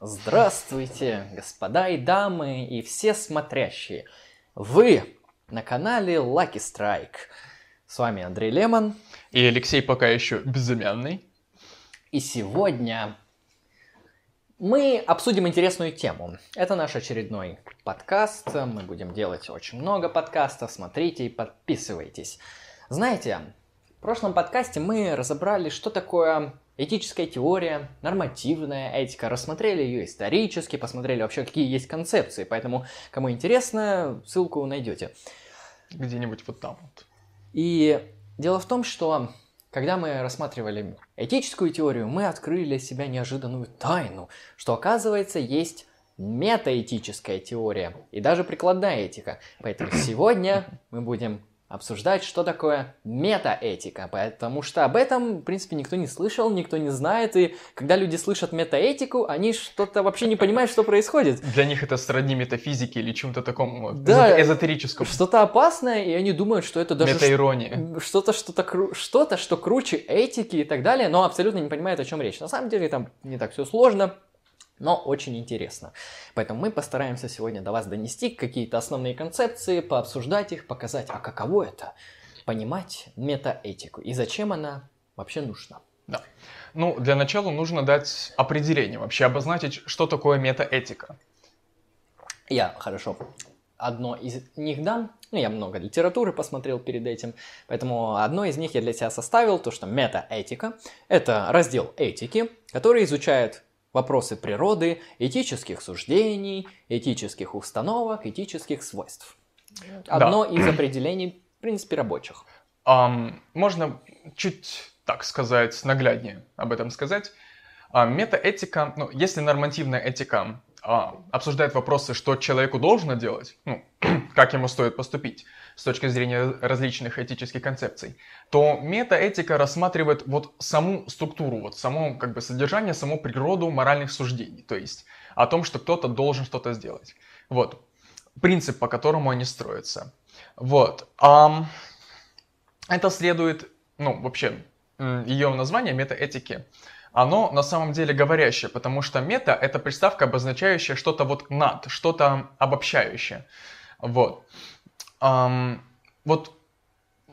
Здравствуйте, господа и дамы, и все смотрящие. Вы на канале Lucky Strike. С вами Андрей Лемон. И Алексей пока еще безымянный. И сегодня мы обсудим интересную тему. Это наш очередной подкаст. Мы будем делать очень много подкастов. Смотрите и подписывайтесь. Знаете, в прошлом подкасте мы разобрали, что такое этическая теория, нормативная этика, рассмотрели ее исторически, посмотрели вообще, какие есть концепции. Поэтому, кому интересно, ссылку найдете. Где-нибудь вот там вот. И дело в том, что когда мы рассматривали этическую теорию, мы открыли для себя неожиданную тайну, что оказывается есть метаэтическая теория и даже прикладная этика. Поэтому сегодня мы будем обсуждать, что такое метаэтика, потому что об этом, в принципе, никто не слышал, никто не знает, и когда люди слышат метаэтику, они что-то вообще не понимают, что происходит. Для них это сродни метафизике или чем-то такому Да. эзотерическому. Что-то опасное, и они думают, что это даже Метаирония. что-то, что-то, кру- что-то, что круче этики и так далее, но абсолютно не понимают, о чем речь. На самом деле там не так все сложно, но очень интересно. Поэтому мы постараемся сегодня до вас донести какие-то основные концепции, пообсуждать их, показать, а каково это понимать метаэтику и зачем она вообще нужна. Да. Ну, для начала нужно дать определение, вообще обозначить, что такое метаэтика. Я, хорошо, одно из них дам. Ну, я много литературы посмотрел перед этим, поэтому одно из них я для себя составил, то что метаэтика – это раздел этики, который изучает вопросы природы, этических суждений, этических установок, этических свойств. Одно из определений, в принципе, рабочих. Ам, можно чуть, так сказать, нагляднее об этом сказать. А, метаэтика, ну, если нормативная этика а, обсуждает вопросы, что человеку должно делать, ну, как ему стоит поступить с точки зрения различных этических концепций, то метаэтика рассматривает вот саму структуру, вот само как бы содержание, саму природу моральных суждений, то есть о том, что кто-то должен что-то сделать. Вот. Принцип, по которому они строятся. Вот. Ам, это следует, ну, вообще, ее название метаэтики, оно на самом деле говорящее, потому что мета – это приставка, обозначающая что-то вот над, что-то обобщающее. Вот. Ам, вот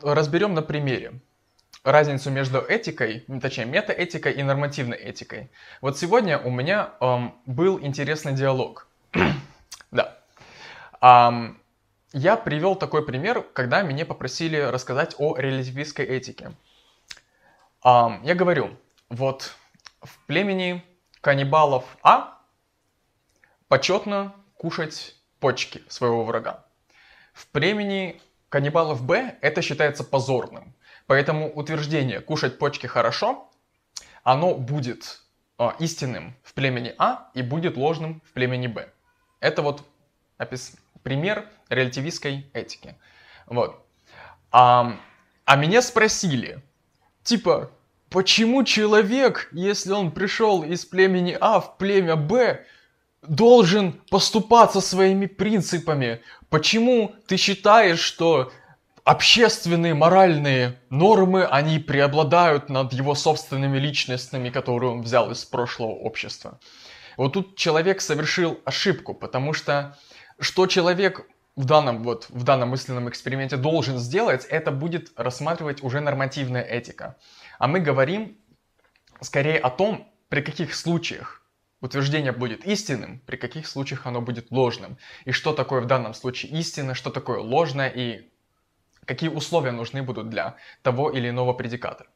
разберем на примере разницу между этикой, точнее метаэтикой и нормативной этикой. Вот сегодня у меня ам, был интересный диалог. да. Ам, я привел такой пример, когда меня попросили рассказать о релятивистской этике. Ам, я говорю, вот в племени каннибалов А почетно кушать почки своего врага. В племени каннибалов Б это считается позорным. Поэтому утверждение «кушать почки хорошо» оно будет а, истинным в племени А и будет ложным в племени Б. Это вот опис- пример релятивистской этики. Вот. А, а меня спросили, типа, почему человек, если он пришел из племени А в племя Б, должен поступаться своими принципами? Почему ты считаешь, что общественные моральные нормы, они преобладают над его собственными личностными, которые он взял из прошлого общества? Вот тут человек совершил ошибку, потому что что человек в данном, вот, в данном мысленном эксперименте должен сделать, это будет рассматривать уже нормативная этика. А мы говорим скорее о том, при каких случаях утверждение будет истинным, при каких случаях оно будет ложным. И что такое в данном случае истина, что такое ложное и какие условия нужны будут для того или иного предиката.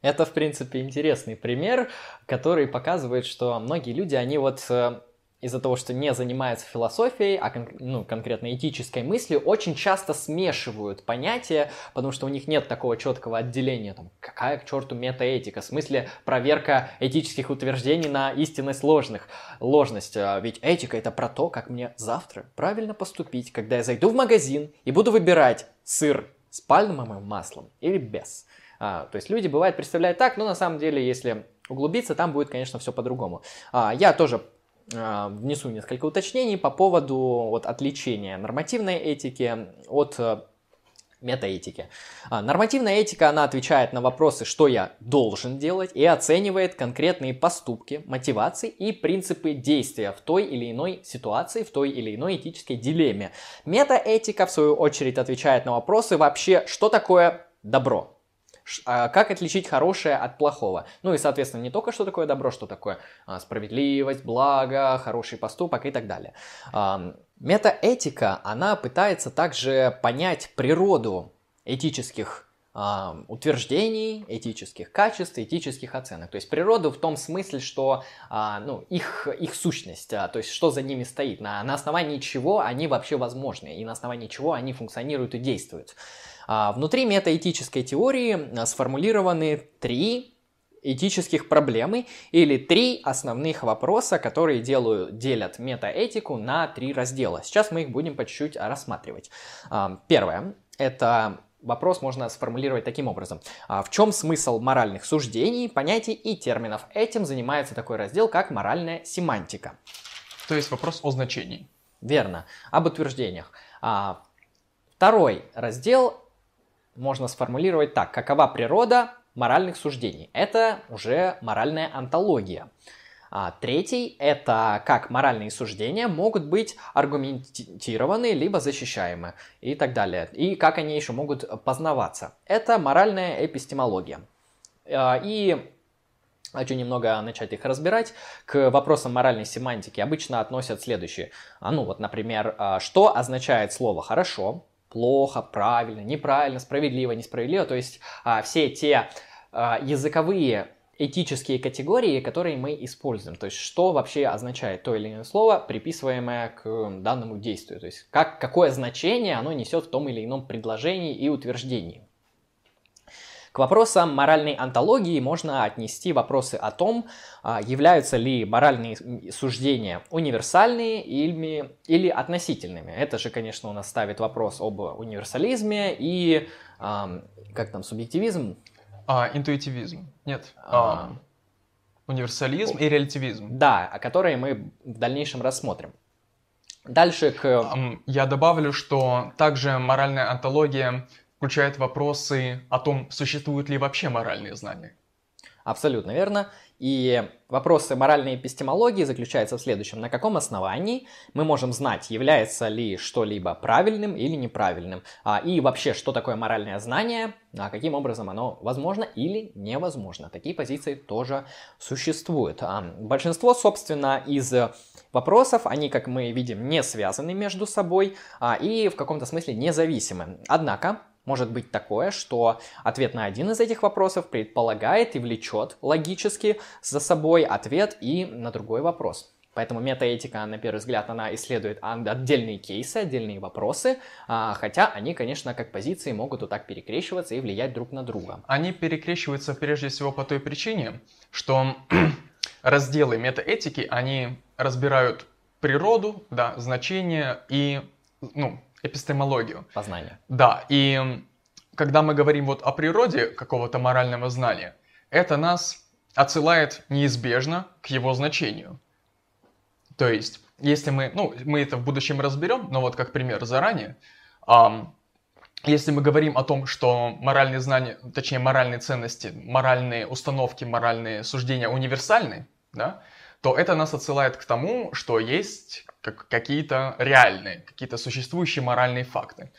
Это, в принципе, интересный пример, который показывает, что многие люди, они вот э, из-за того, что не занимаются философией, а кон- ну, конкретно этической мыслью, очень часто смешивают понятия, потому что у них нет такого четкого отделения, там, какая к черту метаэтика, в смысле проверка этических утверждений на истинность ложных, ложность, А ведь этика это про то, как мне завтра правильно поступить, когда я зайду в магазин и буду выбирать сыр с пальмовым маслом или без. А, то есть люди бывает представляют так, но на самом деле, если углубиться, там будет, конечно, все по-другому. А, я тоже внесу несколько уточнений по поводу вот, отличения нормативной этики от э, метаэтики. А, нормативная этика, она отвечает на вопросы, что я должен делать, и оценивает конкретные поступки, мотивации и принципы действия в той или иной ситуации, в той или иной этической дилемме. Метаэтика, в свою очередь, отвечает на вопросы вообще, что такое добро, а, как отличить хорошее от плохого? Ну и, соответственно, не только что такое добро, что такое а, справедливость, благо, хороший поступок и так далее. Метаэтика, она пытается также понять природу этических утверждений, этических качеств, этических оценок. То есть природу в том смысле, что ну, их, их сущность, то есть что за ними стоит, на, на основании чего они вообще возможны и на основании чего они функционируют и действуют. А внутри метаэтической теории а, сформулированы три этических проблемы или три основных вопроса, которые делают, делят метаэтику на три раздела. Сейчас мы их будем по чуть-чуть рассматривать. А, первое – это Вопрос можно сформулировать таким образом. В чем смысл моральных суждений, понятий и терминов? Этим занимается такой раздел, как моральная семантика. То есть вопрос о значении. Верно, об утверждениях. Второй раздел можно сформулировать так. Какова природа моральных суждений? Это уже моральная антология. А третий – это как моральные суждения могут быть аргументированы либо защищаемы и так далее. И как они еще могут познаваться. Это моральная эпистемология. А, и Хочу немного начать их разбирать. К вопросам моральной семантики обычно относят следующие. А, ну вот, например, а, что означает слово «хорошо», плохо, правильно, неправильно, справедливо, несправедливо. То есть а, все те а, языковые этические категории, которые мы используем. То есть, что вообще означает то или иное слово, приписываемое к данному действию. То есть, как, какое значение оно несет в том или ином предложении и утверждении. К вопросам моральной антологии можно отнести вопросы о том, а, являются ли моральные суждения универсальные или, или относительными. Это же, конечно, у нас ставит вопрос об универсализме и, как там, субъективизм? А, интуитивизм. Нет. А, универсализм и релятивизм. Да, о которые мы в дальнейшем рассмотрим. Дальше к... Я добавлю, что также моральная антология включает вопросы о том, существуют ли вообще моральные знания. Абсолютно верно. И вопросы моральной эпистемологии заключаются в следующем. На каком основании мы можем знать, является ли что-либо правильным или неправильным? А, и вообще, что такое моральное знание? А каким образом оно возможно или невозможно? Такие позиции тоже существуют. А, большинство, собственно, из вопросов, они, как мы видим, не связаны между собой и в каком-то смысле независимы. Однако, может быть такое, что ответ на один из этих вопросов предполагает и влечет логически за собой ответ и на другой вопрос. Поэтому метаэтика, на первый взгляд, она исследует отдельные кейсы, отдельные вопросы, а, хотя они, конечно, как позиции могут вот так перекрещиваться и влиять друг на друга. Они перекрещиваются прежде всего по той причине, что разделы метаэтики, они разбирают природу, да, значение и ну, эпистемологию. Познание. Да, и когда мы говорим вот о природе какого-то морального знания, это нас отсылает неизбежно к его значению. То есть, если мы, ну, мы это в будущем разберем, но вот как пример заранее, эм, если мы говорим о том, что моральные знания, точнее моральные ценности, моральные установки, моральные суждения универсальны, да, то это нас отсылает к тому, что есть как какие-то реальные, какие-то существующие моральные факты.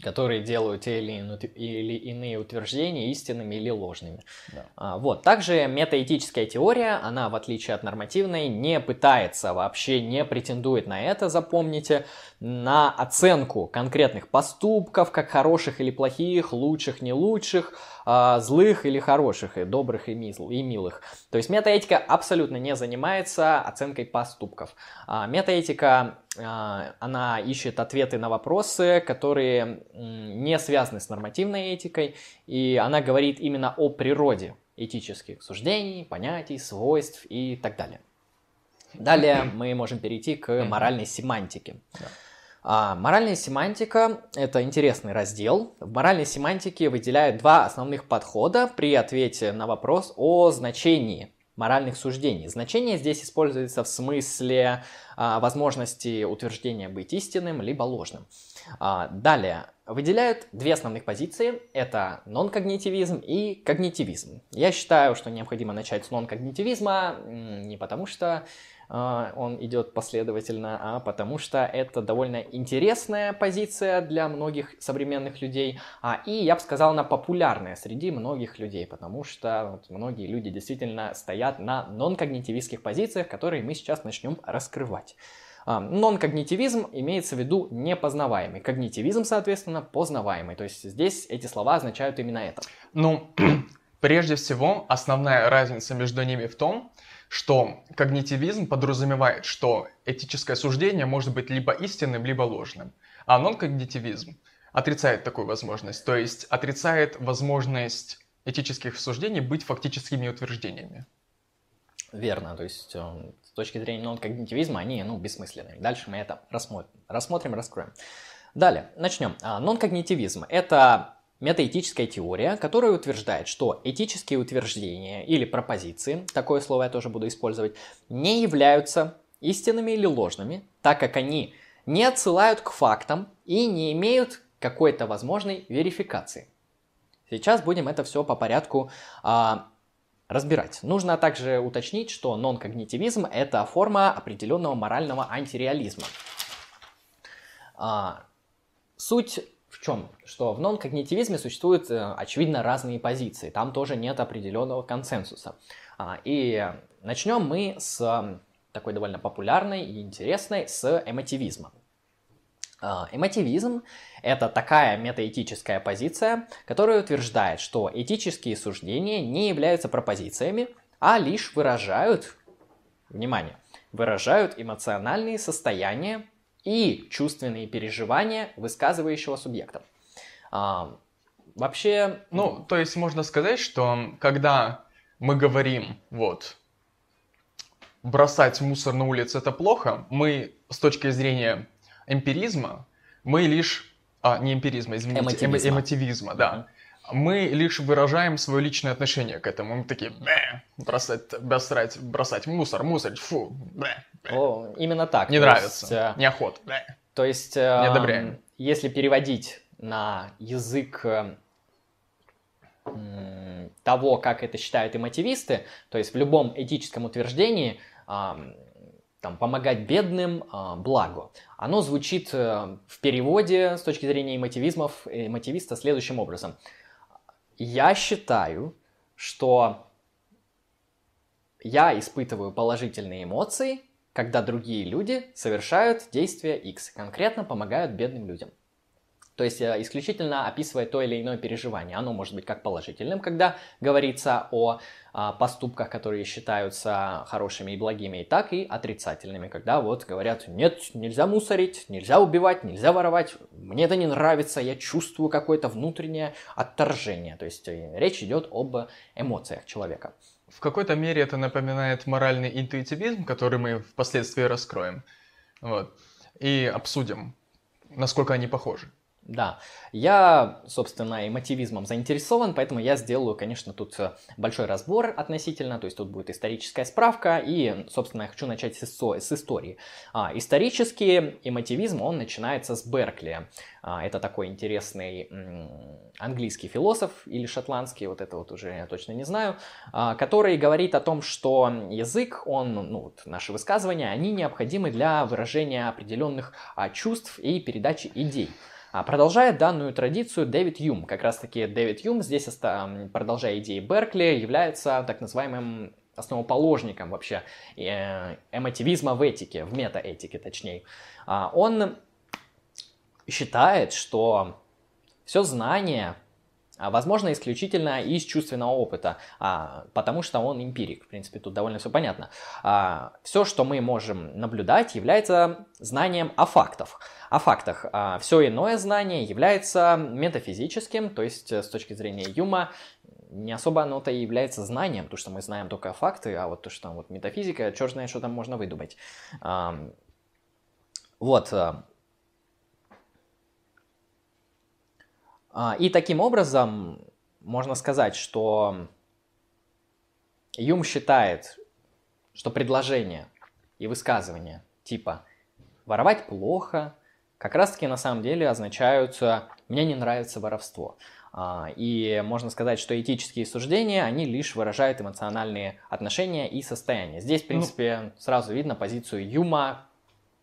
Которые делают те или, или иные утверждения истинными или ложными. Да. А, вот. Также метаэтическая теория, она, в отличие от нормативной, не пытается, вообще не претендует на это, запомните, на оценку конкретных поступков, как хороших или плохих, лучших, не лучших, а, злых или хороших, и добрых и, милых. То есть метаэтика абсолютно не занимается оценкой поступков. А, метаэтика, а, она ищет ответы на вопросы, которые не связаны с нормативной этикой, и она говорит именно о природе этических суждений, понятий, свойств и так далее. Далее мы можем перейти к моральной семантике. Да. А, моральная семантика – это интересный раздел. В моральной семантике выделяют два основных подхода при ответе на вопрос о значении моральных суждений. Значение здесь используется в смысле а, возможности утверждения быть истинным либо ложным. А, далее, выделяют две основных позиции. Это нон-когнитивизм и когнитивизм. Я считаю, что необходимо начать с нон-когнитивизма не потому, что он идет последовательно, а потому что это довольно интересная позиция для многих современных людей, а, и, я бы сказал, она популярная среди многих людей, потому что вот, многие люди действительно стоят на нон-когнитивистских позициях, которые мы сейчас начнем раскрывать. А, нон-когнитивизм имеется в виду непознаваемый. Когнитивизм, соответственно, познаваемый. То есть здесь эти слова означают именно это. Ну, прежде всего, основная разница между ними в том, что когнитивизм подразумевает, что этическое суждение может быть либо истинным, либо ложным. А нон-когнитивизм отрицает такую возможность, то есть отрицает возможность этических суждений быть фактическими утверждениями. Верно, то есть э, с точки зрения нон-когнитивизма они ну, бессмысленные. Дальше мы это рассмотрим, рассмотрим раскроем. Далее, начнем. А, нон-когнитивизм – это метаэтическая теория, которая утверждает, что этические утверждения или пропозиции, такое слово я тоже буду использовать, не являются истинными или ложными, так как они не отсылают к фактам и не имеют какой-то возможной верификации. Сейчас будем это все по порядку а, разбирать. Нужно также уточнить, что нон-когнитивизм – это форма определенного морального антиреализма. А, суть чем? Что в нон-когнитивизме существуют, э, очевидно, разные позиции. Там тоже нет определенного консенсуса. А, и начнем мы с такой довольно популярной и интересной, с эмотивизма. А, эмотивизм – это такая метаэтическая позиция, которая утверждает, что этические суждения не являются пропозициями, а лишь выражают, внимание, выражают эмоциональные состояния и чувственные переживания высказывающего субъекта. А, вообще... Ну, то есть можно сказать, что когда мы говорим, вот, бросать мусор на улице это плохо, мы с точки зрения эмпиризма, мы лишь... А, не эмпиризма, извините, эмотивизма, эмотивизма да. Uh-huh мы лишь выражаем свое личное отношение к этому. Мы такие, бэ, бросать, бросать, бросать мусор, мусор, фу, бэ, бэ. О, именно так. Не то нравится, есть, э, неохота, бэ. То есть, э, не одобряем. если переводить на язык э, того, как это считают эмотивисты, то есть в любом этическом утверждении там, помогать бедным а, благу. Оно звучит в переводе с точки зрения эмотивизмов, эмотивиста следующим образом – я считаю, что я испытываю положительные эмоции, когда другие люди совершают действия X, конкретно помогают бедным людям. То есть э, исключительно описывая то или иное переживание. Оно может быть как положительным, когда говорится о а, поступках, которые считаются хорошими и благими, так и отрицательными, когда вот говорят, нет, нельзя мусорить, нельзя убивать, нельзя воровать, мне это не нравится, я чувствую какое-то внутреннее отторжение. То есть э, речь идет об эмоциях человека. В какой-то мере это напоминает моральный интуитивизм, который мы впоследствии раскроем. Вот. И обсудим, насколько они похожи. Да, я, собственно, и мотивизмом заинтересован, поэтому я сделаю, конечно, тут э, большой разбор относительно, то есть тут будет историческая справка, и, собственно, я хочу начать с, с истории. А, исторически эмотивизм, он начинается с Беркли. А, это такой интересный английский философ или шотландский, вот это вот уже я точно не знаю, а, который говорит о том, что язык, он, ну, вот наши высказывания, они необходимы для выражения определенных а, чувств и передачи идей. А продолжает данную традицию Дэвид Юм. Как раз таки Дэвид Юм здесь, продолжая идеи Беркли, является так называемым основоположником вообще э, эмотивизма в этике, в метаэтике точнее. А, он считает, что все знание возможно, исключительно из чувственного опыта, а, потому что он эмпирик. В принципе, тут довольно все понятно. А, все, что мы можем наблюдать, является знанием о фактах. О фактах. Все иное знание является метафизическим, то есть с точки зрения Юма не особо оно-то и является знанием, потому что мы знаем только факты, а вот то, что там вот метафизика, черт знает, что там можно выдумать. Вот, и таким образом можно сказать, что Юм считает, что предложения и высказывания типа «воровать плохо» как раз-таки на самом деле означают «мне не нравится воровство». А, и можно сказать, что этические суждения, они лишь выражают эмоциональные отношения и состояния. Здесь, в ну, принципе, ну, сразу видно позицию Юма,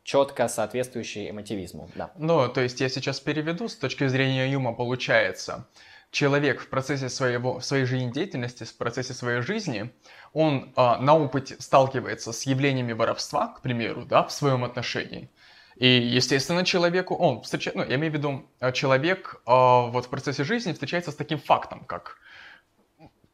четко соответствующий эмотивизму. Да. Ну, то есть я сейчас переведу, с точки зрения Юма получается, человек в процессе своего, своей жизнедеятельности, в процессе своей жизни, он э, на опыте сталкивается с явлениями воровства, к примеру, да, в своем отношении. И, естественно, человеку, он встречает, ну, я имею в виду, э, человек э, вот в процессе жизни встречается с таким фактом, как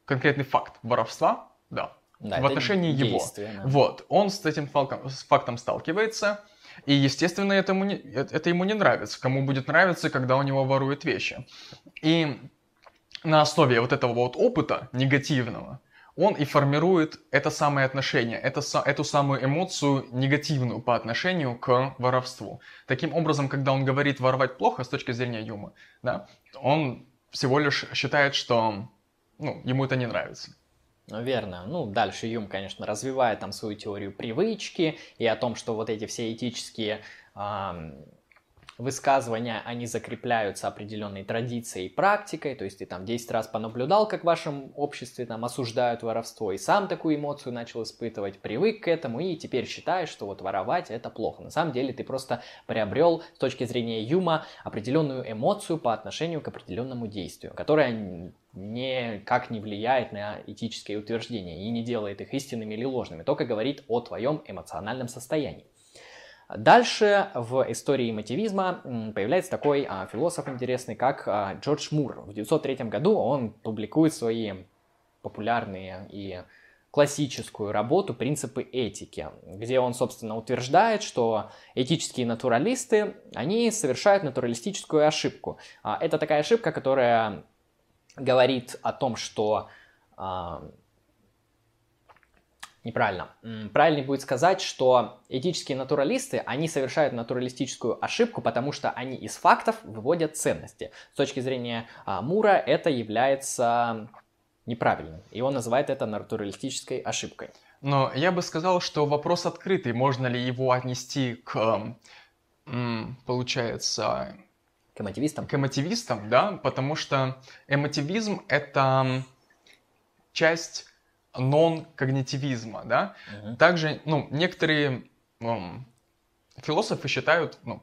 конкретный факт воровства, да, да в отношении его. Да. Вот, он с этим фактом, с фактом сталкивается, и, естественно, это ему, не, это ему не нравится. Кому будет нравиться, когда у него воруют вещи. И на основе вот этого вот опыта негативного, он и формирует это самое отношение, это, эту самую эмоцию негативную по отношению к воровству. Таким образом, когда он говорит воровать плохо с точки зрения Юма, да, он всего лишь считает, что ну, ему это не нравится. Ну, верно. Ну, дальше Юм, конечно, развивает там свою теорию привычки и о том, что вот эти все этические высказывания, они закрепляются определенной традицией и практикой, то есть ты там 10 раз понаблюдал, как в вашем обществе там осуждают воровство, и сам такую эмоцию начал испытывать, привык к этому, и теперь считаешь, что вот воровать это плохо. На самом деле ты просто приобрел с точки зрения Юма определенную эмоцию по отношению к определенному действию, которая никак не влияет на этические утверждения и не делает их истинными или ложными, только говорит о твоем эмоциональном состоянии. Дальше в истории мотивизма появляется такой а, философ интересный, как а, Джордж Мур. В 1903 году он публикует свои популярные и классическую работу «Принципы этики», где он, собственно, утверждает, что этические натуралисты, они совершают натуралистическую ошибку. А, это такая ошибка, которая говорит о том, что а, Неправильно. Правильнее будет сказать, что этические натуралисты, они совершают натуралистическую ошибку, потому что они из фактов выводят ценности. С точки зрения а, Мура это является неправильным, и он называет это натуралистической ошибкой. Но я бы сказал, что вопрос открытый, можно ли его отнести к, получается... К эмотивистам? К эмотивистам, да, потому что эмотивизм — это часть нон-когнитивизма, да. Uh-huh. Также, ну, некоторые эм, философы считают, ну,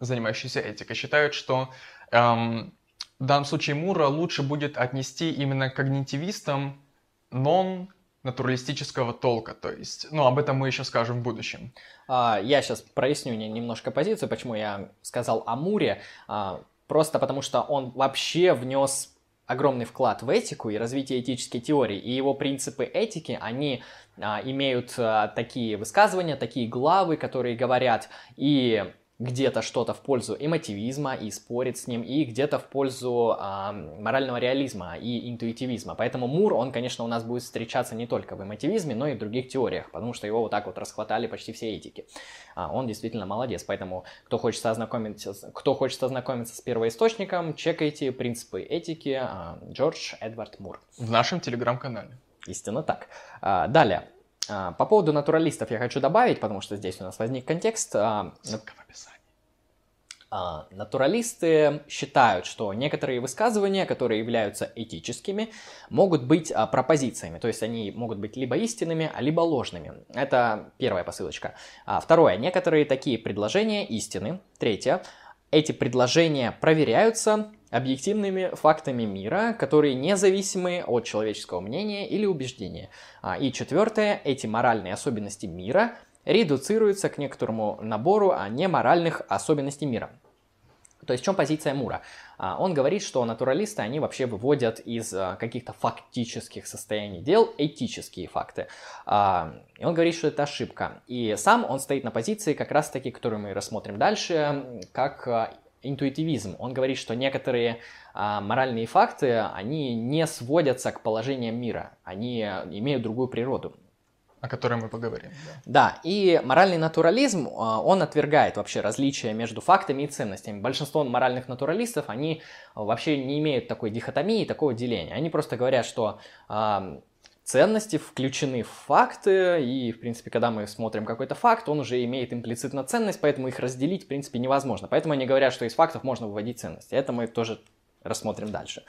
занимающиеся этикой, считают, что эм, в данном случае Мура лучше будет отнести именно к когнитивистам нон натуралистического толка, то есть, ну, об этом мы еще скажем в будущем. А, я сейчас проясню немножко позицию, почему я сказал о Муре, а, просто потому что он вообще внес огромный вклад в этику и развитие этической теории, и его принципы этики, они а, имеют такие высказывания, такие главы, которые говорят и где-то что-то в пользу эмотивизма и спорит с ним, и где-то в пользу э, морального реализма и интуитивизма. Поэтому Мур, он, конечно, у нас будет встречаться не только в эмотивизме, но и в других теориях, потому что его вот так вот расхватали почти все этики. А, он действительно молодец, поэтому кто хочет ознакомиться, кто хочет ознакомиться с первоисточником, чекайте принципы этики э, Джордж Эдвард Мур. В нашем телеграм-канале. Истинно так. А, далее. А, по поводу натуралистов я хочу добавить, потому что здесь у нас возник контекст. А, Ссылка в описании. А, натуралисты считают, что некоторые высказывания, которые являются этическими, могут быть пропозициями, то есть они могут быть либо истинными, либо ложными. Это первая посылочка. Второе, некоторые такие предложения истины. Третье, эти предложения проверяются объективными фактами мира, которые независимы от человеческого мнения или убеждения. А, и четвертое, эти моральные особенности мира редуцируются к некоторому набору а неморальных особенностей мира. То есть в чем позиция Мура? А, он говорит, что натуралисты, они вообще выводят из каких-то фактических состояний дел этические факты. И он говорит, что это ошибка. И сам он стоит на позиции, как раз таки, которую мы рассмотрим дальше, как интуитивизм. Он говорит, что некоторые а, моральные факты, они не сводятся к положениям мира, они имеют другую природу. О которой мы поговорим. Да. да, и моральный натурализм, а, он отвергает вообще различия между фактами и ценностями. Большинство моральных натуралистов, они вообще не имеют такой дихотомии, такого деления. Они просто говорят, что ценности включены в факты, и, в принципе, когда мы смотрим какой-то факт, он уже имеет имплицитно ценность, поэтому их разделить, в принципе, невозможно. Поэтому они говорят, что из фактов можно выводить ценности. Это мы тоже рассмотрим дальше.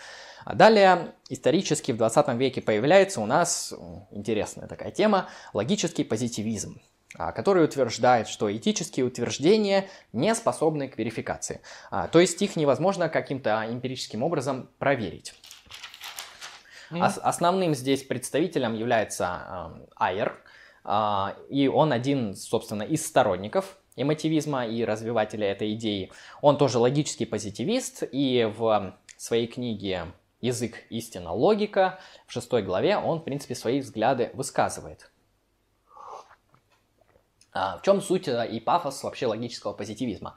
А далее, исторически в 20 веке появляется у нас интересная такая тема – логический позитивизм а, который утверждает, что этические утверждения не способны к верификации. А, то есть их невозможно каким-то эмпирическим образом проверить. Mm. основным здесь представителем является э, Айер, э, и он один, собственно, из сторонников эмотивизма и развивателя этой идеи. Он тоже логический позитивист, и в своей книге «Язык, истина, логика» в шестой главе он, в принципе, свои взгляды высказывает. А, в чем суть и пафос вообще логического позитивизма?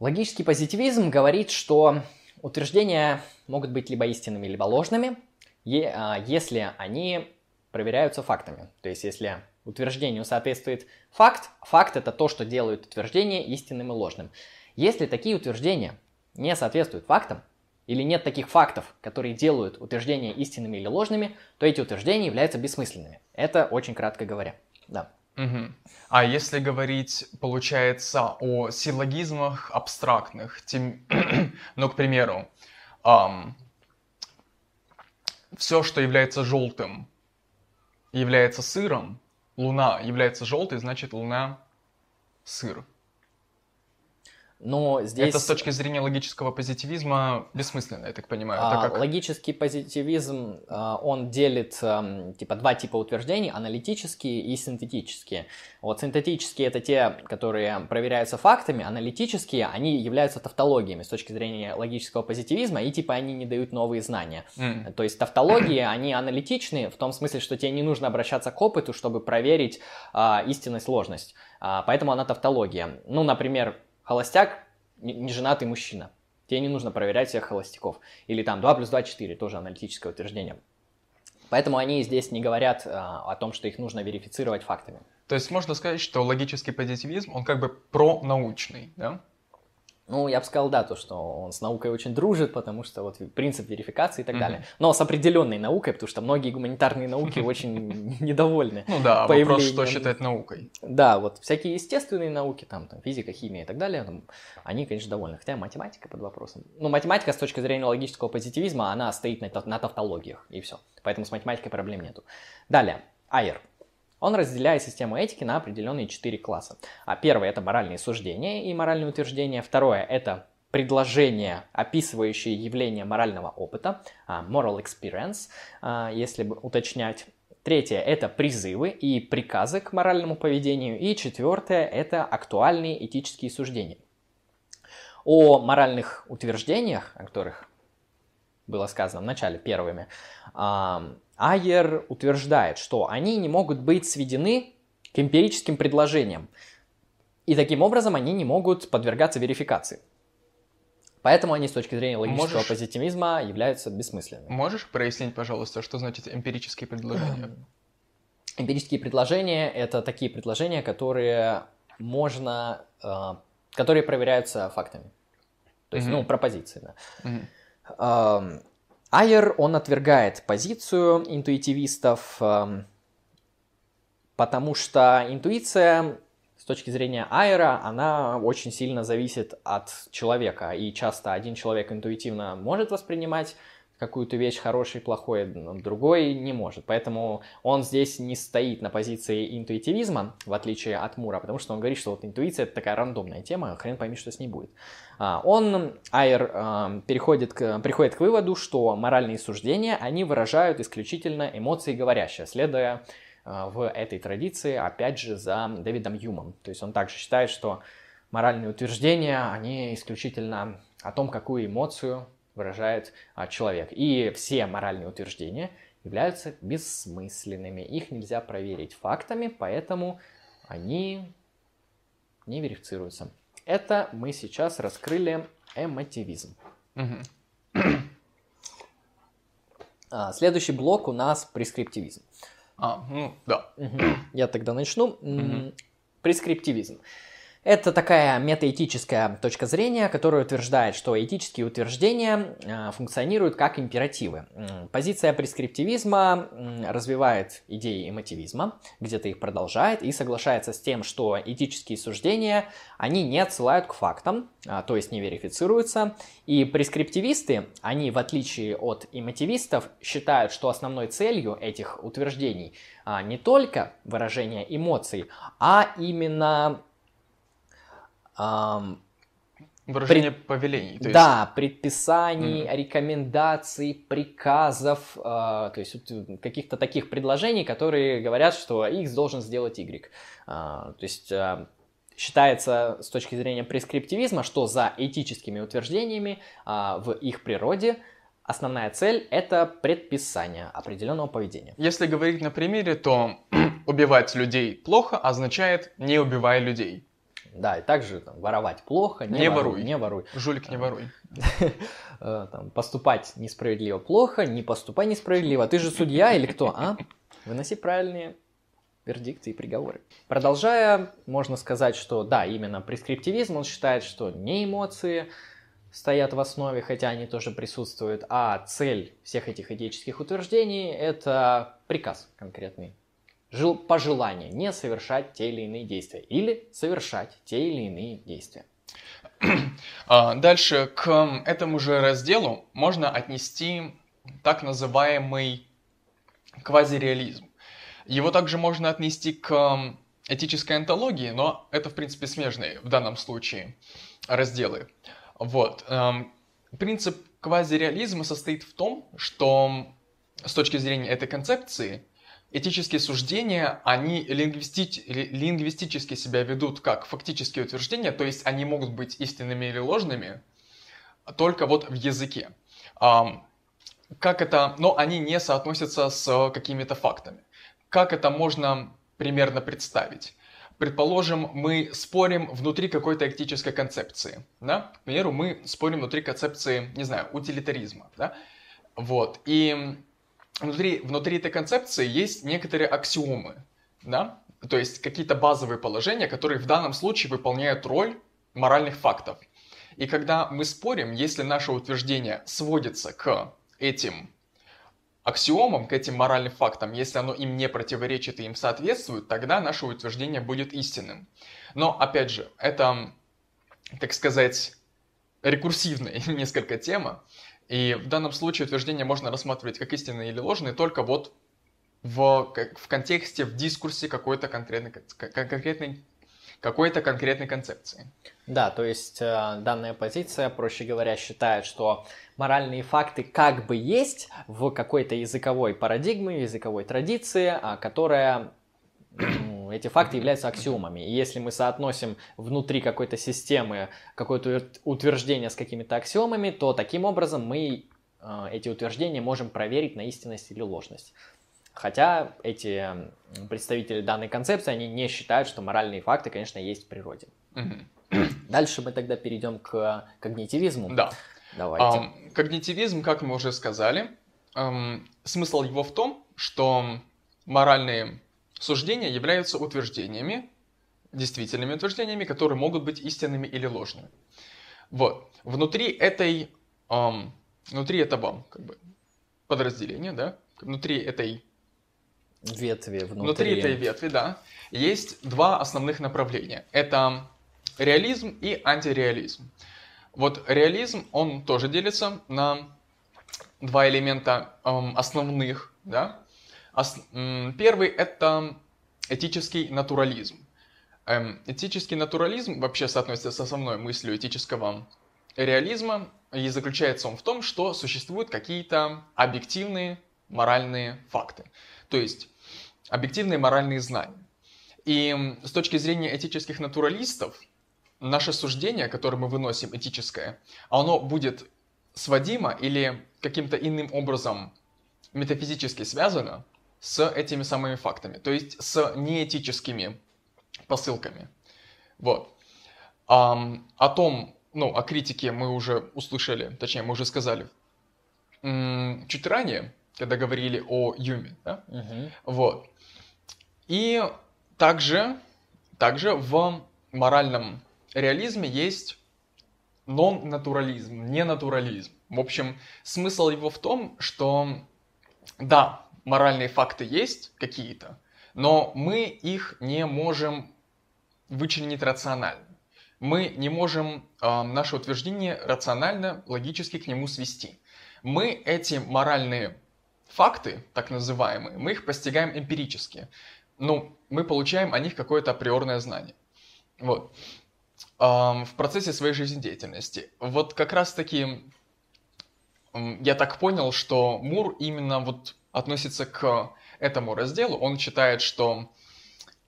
Логический позитивизм говорит, что утверждения могут быть либо истинными, либо ложными, а, если они проверяются фактами. То есть, если утверждению соответствует факт, факт это то, что делает утверждение истинным и ложным. Если такие утверждения не соответствуют фактам, или нет таких фактов, которые делают утверждения истинными или ложными, то эти утверждения являются бессмысленными. Это очень кратко говоря. Да. Угу. А если говорить, получается, о силлогизмах абстрактных, тем... ну, к примеру, эм, все, что является желтым, является сыром, Луна является желтой, значит Луна сыр. Но здесь... Это с точки зрения логического позитивизма бессмысленно, я так понимаю. А, как... Логический позитивизм, а, он делит типа два типа утверждений, аналитические и синтетические. Вот синтетические это те, которые проверяются фактами, аналитические, они являются тавтологиями с точки зрения логического позитивизма, и типа они не дают новые знания. Mm. То есть тавтологии, они аналитичные в том смысле, что тебе не нужно обращаться к опыту, чтобы проверить а, истинность, сложность. А, поэтому она тавтология. Ну, например, холостяк, неженатый мужчина. Тебе не нужно проверять всех холостяков. Или там 2 плюс 2 4, тоже аналитическое утверждение. Поэтому они здесь не говорят а, о том, что их нужно верифицировать фактами. То есть можно сказать, что логический позитивизм, он как бы пронаучный, да? Ну, я бы сказал, да, то, что он с наукой очень дружит, потому что вот принцип верификации и так mm-hmm. далее. Но с определенной наукой, потому что многие гуманитарные науки очень недовольны. Ну да, вопрос, что считать наукой. Да, вот всякие естественные науки, там, там физика, химия и так далее, они, конечно, довольны. Хотя математика под вопросом. Ну, математика с точки зрения логического позитивизма, она стоит на, на тавтологиях, и все. Поэтому с математикой проблем нету. Далее, Айер. Он разделяет систему этики на определенные четыре класса. А первое – это моральные суждения и моральные утверждения. Второе – это предложения, описывающие явления морального опыта, а, moral experience, а, если бы уточнять. Третье – это призывы и приказы к моральному поведению. И четвертое – это актуальные этические суждения. О моральных утверждениях, о которых было сказано в начале первыми, Айер утверждает, что они не могут быть сведены к эмпирическим предложениям, и таким образом они не могут подвергаться верификации. Поэтому они с точки зрения логического можешь, позитивизма являются бессмысленными. Можешь прояснить, пожалуйста, что значит эмпирические предложения? Эмпирические предложения – это такие предложения, которые можно, э, которые проверяются фактами. То есть, mm-hmm. ну, пропозиции, да. Mm-hmm. Айер, он отвергает позицию интуитивистов, эм, потому что интуиция с точки зрения Айера, она очень сильно зависит от человека. И часто один человек интуитивно может воспринимать какую-то вещь хорошей, плохой, другой не может. Поэтому он здесь не стоит на позиции интуитивизма, в отличие от Мура, потому что он говорит, что вот интуиция это такая рандомная тема, хрен пойми, что с ней будет. А, он, Айр, а, переходит к, приходит к выводу, что моральные суждения, они выражают исключительно эмоции говорящие, следуя а, в этой традиции, опять же, за Дэвидом Юмом. То есть он также считает, что моральные утверждения, они исключительно о том, какую эмоцию выражает а, человек. И все моральные утверждения являются бессмысленными. Их нельзя проверить фактами, поэтому они не верифицируются. Это мы сейчас раскрыли эмотивизм. А, следующий блок у нас прескриптивизм. А, ну да. Я тогда начну. Прескриптивизм. Это такая метаэтическая точка зрения, которая утверждает, что этические утверждения э, функционируют как императивы. Позиция прескриптивизма развивает идеи эмотивизма, где-то их продолжает и соглашается с тем, что этические суждения, они не отсылают к фактам, а, то есть не верифицируются. И прескриптивисты, они, в отличие от эмотивистов, считают, что основной целью этих утверждений а, не только выражение эмоций, а именно Выражение пред... повелений. То да, есть... предписаний, mm. рекомендаций, приказов, э, то есть каких-то таких предложений, которые говорят, что X должен сделать Y. Э, то есть э, считается с точки зрения прескриптивизма, что за этическими утверждениями э, в их природе основная цель – это предписание определенного поведения. Если говорить на примере, то убивать людей плохо означает не убивай людей. Да, и также там, воровать плохо, не, не воруй, Не воруй. Жулик, не воруй. Э, там, поступать несправедливо плохо, не поступай несправедливо. Ты же судья или кто, а? Выноси правильные вердикты и приговоры. Продолжая, можно сказать, что да, именно прескриптивизм, он считает, что не эмоции стоят в основе, хотя они тоже присутствуют, а цель всех этих этических утверждений – это приказ конкретный жел, пожелание не совершать те или иные действия или совершать те или иные действия. А, дальше к этому же разделу можно отнести так называемый квазиреализм. Его также можно отнести к этической антологии, но это, в принципе, смежные в данном случае разделы. Вот. Принцип квазиреализма состоит в том, что с точки зрения этой концепции этические суждения, они лингвисти... лингвистически себя ведут как фактические утверждения, то есть они могут быть истинными или ложными, только вот в языке. Как это... Но они не соотносятся с какими-то фактами. Как это можно примерно представить? Предположим, мы спорим внутри какой-то этической концепции. Да? К примеру, мы спорим внутри концепции, не знаю, утилитаризма. Да? Вот. И внутри, внутри этой концепции есть некоторые аксиомы, да? то есть какие-то базовые положения, которые в данном случае выполняют роль моральных фактов. И когда мы спорим, если наше утверждение сводится к этим аксиомам, к этим моральным фактам, если оно им не противоречит и им соответствует, тогда наше утверждение будет истинным. Но, опять же, это, так сказать, рекурсивная несколько тема, и в данном случае утверждение можно рассматривать как истинное или ложное только вот в, в контексте, в дискурсе какой-то конкретной, конкретной, какой-то конкретной концепции. Да, то есть э, данная позиция, проще говоря, считает, что моральные факты как бы есть в какой-то языковой парадигме, языковой традиции, а, которая эти факты являются аксиомами. И если мы соотносим внутри какой-то системы какое-то утверждение с какими-то аксиомами, то таким образом мы э, эти утверждения можем проверить на истинность или ложность. Хотя эти представители данной концепции, они не считают, что моральные факты, конечно, есть в природе. Дальше мы тогда перейдем к когнитивизму. Да. Давайте. Um, когнитивизм, как мы уже сказали, um, смысл его в том, что моральные Суждения являются утверждениями, действительными утверждениями, которые могут быть истинными или ложными. Вот. Внутри этой, эм, внутри этого как бы, подразделения, да, внутри этой ветви, внутри... внутри этой ветви, да, есть два основных направления. Это реализм и антиреализм. Вот реализм, он тоже делится на два элемента эм, основных, да, Первый – это этический натурализм. Эм, этический натурализм вообще соотносится с основной мыслью этического реализма, и заключается он в том, что существуют какие-то объективные моральные факты, то есть объективные моральные знания. И с точки зрения этических натуралистов, наше суждение, которое мы выносим, этическое, оно будет сводимо или каким-то иным образом метафизически связано с этими самыми фактами, то есть с неэтическими посылками. Вот. А, о том, ну, о критике мы уже услышали, точнее, мы уже сказали чуть ранее, когда говорили о Юме, да? Угу. Вот. И также, также в моральном реализме есть нон-натурализм, не натурализм. В общем, смысл его в том, что да, моральные факты есть какие-то, но мы их не можем вычленить рационально. Мы не можем э, наше утверждение рационально, логически к нему свести. Мы эти моральные факты, так называемые, мы их постигаем эмпирически. Ну, мы получаем о них какое-то априорное знание. Вот в процессе своей жизнедеятельности. Вот как раз-таки я так понял, что Мур именно вот относится к этому разделу. Он считает, что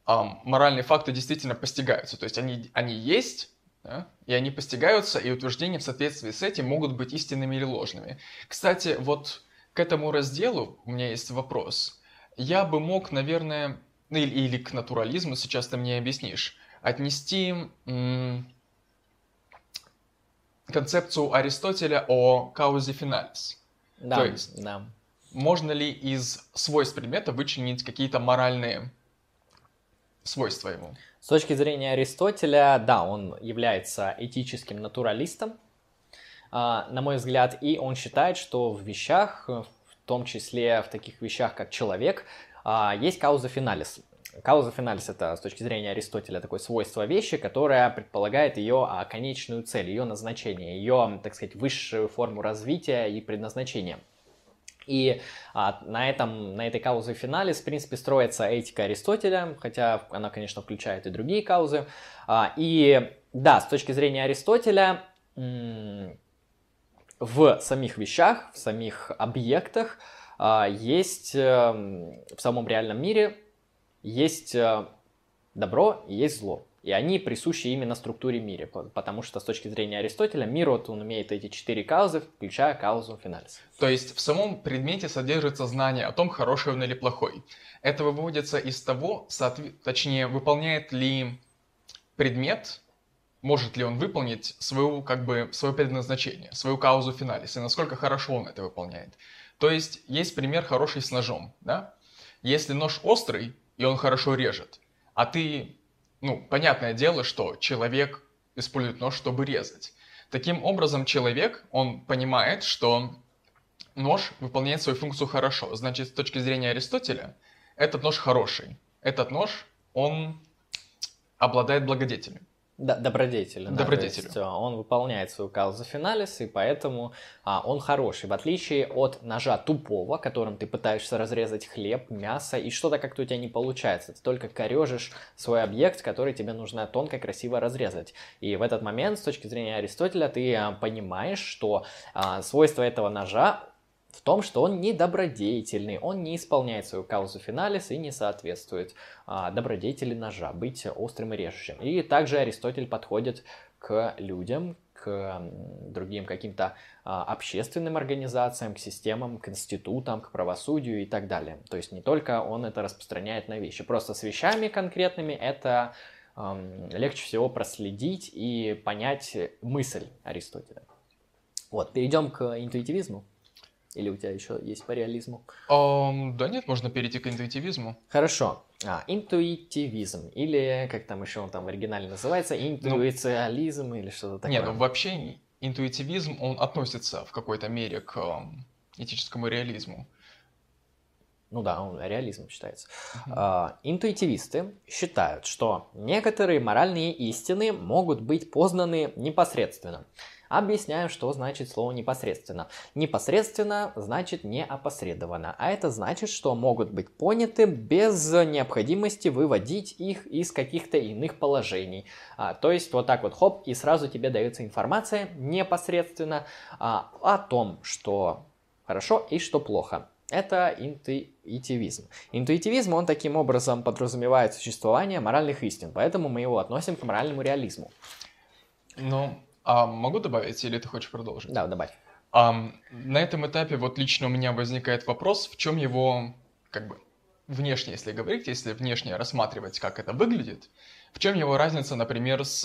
моральные факты действительно постигаются. То есть они, они есть, да, и они постигаются, и утверждения в соответствии с этим могут быть истинными или ложными. Кстати, вот к этому разделу у меня есть вопрос. Я бы мог, наверное, ну или, или к натурализму, сейчас ты мне объяснишь отнести концепцию Аристотеля о каузе финалис. Да, То есть, да. Можно ли из свойств предмета вычленить какие-то моральные свойства ему? С точки зрения Аристотеля, да, он является этическим натуралистом, а, на мой взгляд, и он считает, что в вещах, в том числе в таких вещах, как человек, а, есть кауза финалис. Кауза финалис это с точки зрения Аристотеля такое свойство вещи, которое предполагает ее конечную цель, ее назначение, ее, так сказать, высшую форму развития и предназначения. И а, на, этом, на этой каузе финалис, в принципе, строится этика Аристотеля, хотя она, конечно, включает и другие каузы. А, и да, с точки зрения Аристотеля, в самих вещах, в самих объектах а, есть а, в самом реальном мире есть э, добро и есть зло. И они присущи именно структуре мира, потому что с точки зрения Аристотеля мир вот он имеет эти четыре каузы, включая каузу финалис. То есть в самом предмете содержится знание о том, хороший он или плохой. Это выводится из того, соотве... точнее, выполняет ли предмет, может ли он выполнить свою, как бы, свое предназначение, свою каузу финалис, и насколько хорошо он это выполняет. То есть есть пример хороший с ножом, да? Если нож острый, и он хорошо режет. А ты, ну, понятное дело, что человек использует нож, чтобы резать. Таким образом, человек, он понимает, что нож выполняет свою функцию хорошо. Значит, с точки зрения Аристотеля, этот нож хороший. Этот нож, он обладает благодетелем. Да, добродетель. Добродетель. Да, есть, он выполняет свою каузу финалис, и поэтому а, он хороший, в отличие от ножа тупого, которым ты пытаешься разрезать хлеб, мясо, и что-то как-то у тебя не получается. Ты только корежишь свой объект, который тебе нужно тонко, красиво разрезать. И в этот момент, с точки зрения Аристотеля, ты а, понимаешь, что а, свойство этого ножа в том, что он недобродетельный, он не исполняет свою каузу финалис и не соответствует а, добродетели ножа, быть острым и режущим. И также Аристотель подходит к людям, к другим каким-то а, общественным организациям, к системам, к институтам, к правосудию и так далее. То есть не только он это распространяет на вещи, просто с вещами конкретными это легче всего проследить и понять мысль Аристотеля. Вот, перейдем к интуитивизму. Или у тебя еще есть по реализму? Um, да нет, можно перейти к интуитивизму. Хорошо. А, интуитивизм. Или, как там еще он там в оригинале называется, ну, интуициализм ну, или что-то такое. Нет, ну вообще интуитивизм, он относится в какой-то мере к этическому реализму. Ну да, он реализм считается. Uh-huh. А, интуитивисты считают, что некоторые моральные истины могут быть познаны непосредственно. Объясняем, что значит слово непосредственно. Непосредственно значит не опосредованно, а это значит, что могут быть поняты без необходимости выводить их из каких-то иных положений. А, то есть вот так вот хоп, и сразу тебе дается информация непосредственно а, о том, что хорошо и что плохо. Это интуитивизм. Интуитивизм, он таким образом подразумевает существование моральных истин, поэтому мы его относим к моральному реализму. Ну, а могу добавить или ты хочешь продолжить? Да, добавь. А, на этом этапе вот лично у меня возникает вопрос, в чем его, как бы, внешне, если говорить, если внешне рассматривать, как это выглядит, в чем его разница, например, с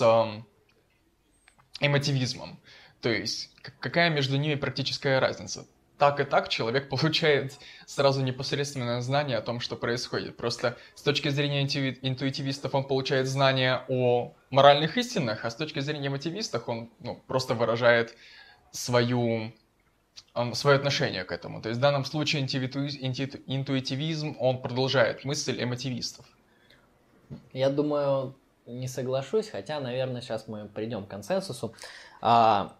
эмотивизмом? То есть, какая между ними практическая разница? Так и так человек получает сразу непосредственное знание о том, что происходит. Просто с точки зрения интуитивистов он получает знания о моральных истинах, а с точки зрения мотивистов он ну, просто выражает свою свое отношение к этому. То есть в данном случае интуитивизм, он продолжает мысль эмотивистов. Я думаю, не соглашусь, хотя, наверное, сейчас мы придем к консенсусу. А,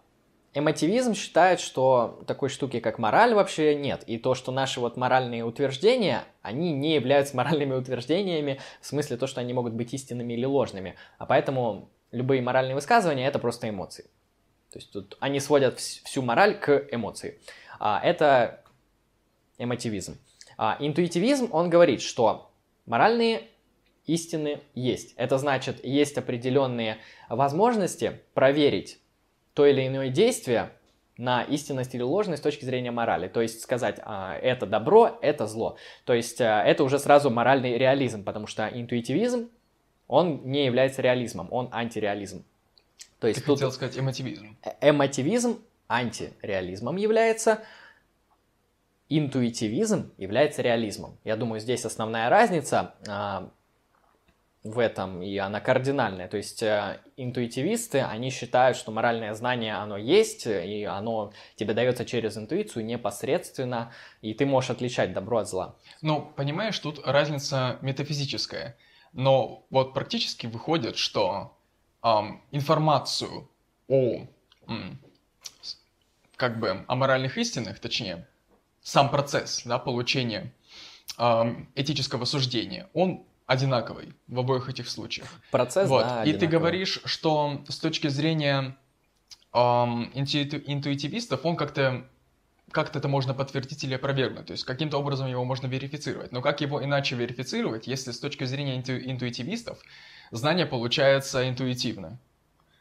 эмотивизм считает, что такой штуки, как мораль, вообще нет. И то, что наши вот моральные утверждения, они не являются моральными утверждениями, в смысле то, что они могут быть истинными или ложными. А поэтому любые моральные высказывания – это просто эмоции. То есть тут они сводят всю мораль к эмоции. А, это эмотивизм. А, интуитивизм, он говорит, что моральные истины есть. Это значит, есть определенные возможности проверить то или иное действие на истинность или ложность с точки зрения морали. То есть сказать, а, это добро, это зло. То есть а, это уже сразу моральный реализм, потому что интуитивизм, он не является реализмом, он антиреализм. То есть Ты тут хотел сказать эмотивизм. Э, эмотивизм антиреализмом является, интуитивизм является реализмом. Я думаю, здесь основная разница. В этом, и она кардинальная. То есть э, интуитивисты, они считают, что моральное знание, оно есть, и оно тебе дается через интуицию непосредственно, и ты можешь отличать добро от зла. Ну, понимаешь, тут разница метафизическая. Но вот практически выходит, что эм, информацию о, как бы, о моральных истинах, точнее, сам процесс да, получения эм, этического суждения, он одинаковый в обоих этих случаях. Процесс, вот. да, И ты говоришь, что с точки зрения эм, интуитив, интуитивистов он как-то как-то это можно подтвердить или опровергнуть, то есть каким-то образом его можно верифицировать. Но как его иначе верифицировать, если с точки зрения инту, интуитивистов знание получается интуитивно?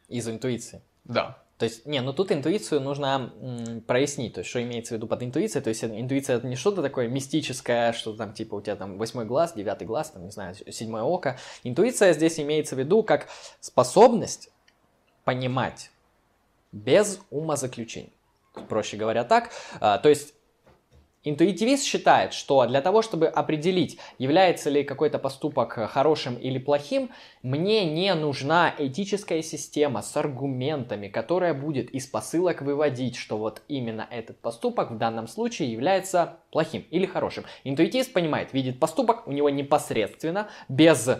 Из интуиции. Да. То есть, не, ну тут интуицию нужно м, прояснить, то есть, что имеется в виду под интуицией, то есть, интуиция это не что-то такое мистическое, что там, типа, у тебя там восьмой глаз, девятый глаз, там, не знаю, седьмое око. Интуиция здесь имеется в виду как способность понимать без умозаключений. Проще говоря так, а, то есть, Интуитивист считает, что для того, чтобы определить, является ли какой-то поступок хорошим или плохим, мне не нужна этическая система с аргументами, которая будет из посылок выводить, что вот именно этот поступок в данном случае является плохим или хорошим. Интуитивист понимает, видит поступок, у него непосредственно, без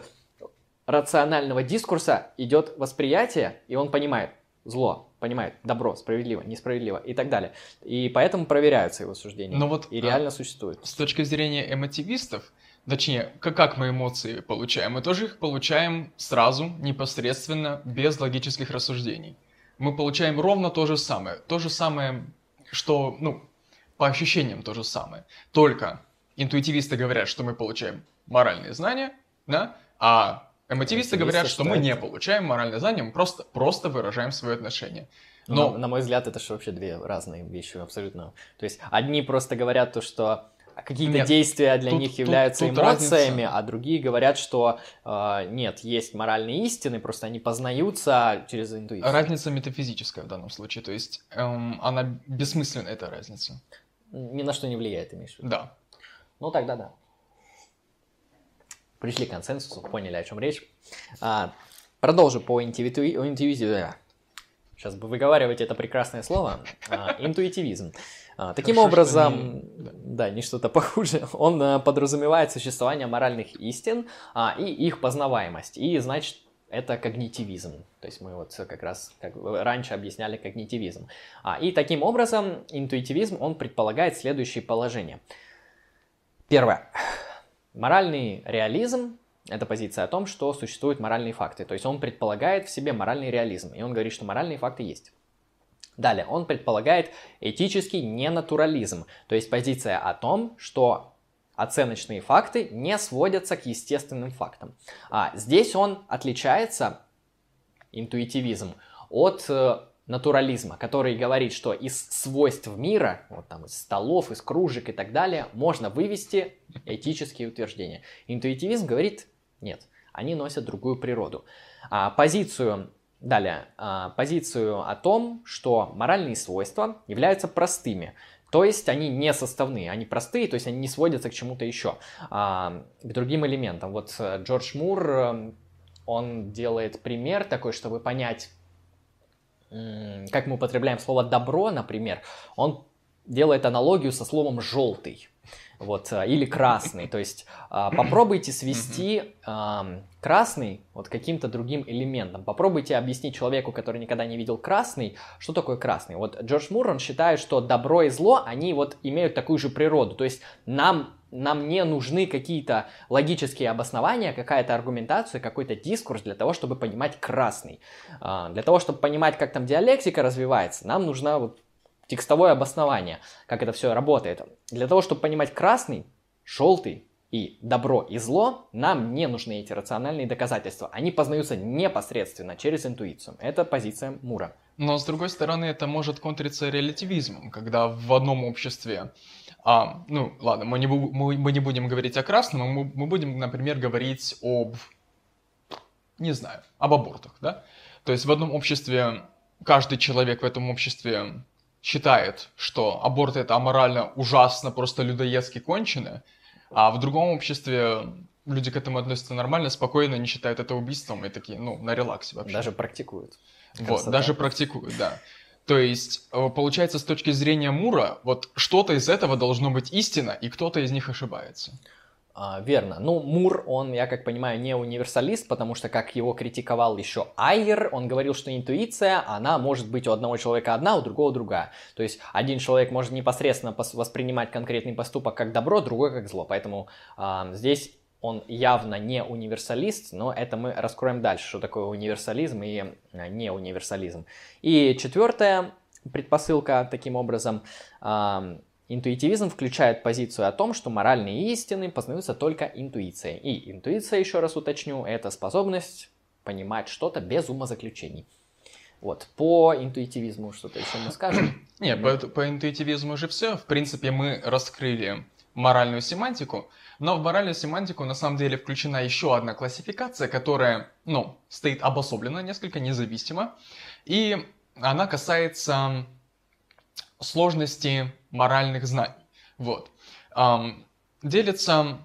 рационального дискурса идет восприятие, и он понимает, зло, понимает добро, справедливо, несправедливо и так далее. И поэтому проверяются его суждения. Но вот, и реально а, существует. С точки зрения эмотивистов, точнее, как, как мы эмоции получаем? Мы тоже их получаем сразу, непосредственно, без логических рассуждений. Мы получаем ровно то же самое. То же самое, что, ну, по ощущениям то же самое. Только интуитивисты говорят, что мы получаем моральные знания, да, а Эмотивисты говорят, что мы не получаем моральное знание, мы просто, просто выражаем свое отношение. Ну, Но... На, на мой взгляд, это же вообще две разные вещи абсолютно. То есть одни просто говорят то, что какие-то нет, действия для тут, них являются тут, тут эмоциями, разница. а другие говорят, что э, нет, есть моральные истины, просто они познаются через интуицию. Разница метафизическая в данном случае, то есть эм, она бессмысленна, эта разница. Ни на что не влияет, имеешь в виду? Да. Ну тогда да пришли к консенсусу, поняли, о чем речь. А, продолжу по интуитивизму. Сейчас бы выговаривать это прекрасное слово. А, интуитивизм. А, таким Хорошо, образом, не... да, не что-то похуже, он а, подразумевает существование моральных истин а, и их познаваемость. И, значит, это когнитивизм. То есть мы вот как раз как раньше объясняли когнитивизм. А, и таким образом интуитивизм, он предполагает следующее положение. Первое. Моральный реализм – это позиция о том, что существуют моральные факты. То есть он предполагает в себе моральный реализм, и он говорит, что моральные факты есть. Далее, он предполагает этический ненатурализм, то есть позиция о том, что оценочные факты не сводятся к естественным фактам. А здесь он отличается, интуитивизм, от э, натурализма, который говорит, что из свойств мира, вот там из столов, из кружек и так далее, можно вывести этические утверждения. Интуитивизм говорит, нет, они носят другую природу. А позицию, далее, а, позицию о том, что моральные свойства являются простыми. То есть они не составные, они простые, то есть они не сводятся к чему-то еще, а, к другим элементам. Вот э, Джордж Мур, э, он делает пример такой, чтобы понять, как мы употребляем слово добро, например, он делает аналогию со словом желтый вот, э, или красный. То есть а, попробуйте свести красный вот каким-то другим элементом. Попробуйте объяснить человеку, который никогда не видел красный, что такое красный. Вот Джордж Мур, он считает, что добро и зло, они вот имеют такую же природу. То есть нам нам не нужны какие-то логические обоснования, какая-то аргументация, какой-то дискурс для того, чтобы понимать красный. А, для того, чтобы понимать, как там диалектика развивается, нам нужна вот текстовое обоснование, как это все работает. Для того, чтобы понимать красный, желтый и добро и зло, нам не нужны эти рациональные доказательства. Они познаются непосредственно через интуицию. Это позиция Мура. Но с другой стороны, это может контриться релятивизмом, когда в одном обществе, а, ну ладно, мы не, мы, мы не будем говорить о красном, мы, мы будем, например, говорить об, не знаю, об абортах, да? То есть в одном обществе каждый человек в этом обществе считает, что аборт это аморально, ужасно, просто людоедски кончено, а в другом обществе люди к этому относятся нормально, спокойно, не считают это убийством и такие, ну, на релаксе вообще. Даже практикуют. Вот, даже практикуют, да. То есть, э, получается, с точки зрения Мура, вот что-то из этого должно быть истина, и кто-то из них ошибается. А, верно. Ну, Мур, он, я как понимаю, не универсалист, потому что, как его критиковал еще Айер, он говорил, что интуиция, она может быть у одного человека одна, у другого другая. То есть, один человек может непосредственно воспринимать конкретный поступок как добро, другой как зло. Поэтому а, здесь он явно не универсалист, но это мы раскроем дальше, что такое универсализм и а, не универсализм. И четвертая предпосылка, таким образом, а, Интуитивизм включает позицию о том, что моральные истины познаются только интуицией. И интуиция, еще раз уточню, это способность понимать что-то без умозаключений. Вот, по интуитивизму что-то еще мы скажем? Не, по, по интуитивизму уже все. В принципе, мы раскрыли моральную семантику, но в моральную семантику на самом деле включена еще одна классификация, которая, ну, стоит обособленно, несколько независимо, и она касается сложности моральных знаний. Вот. Делится,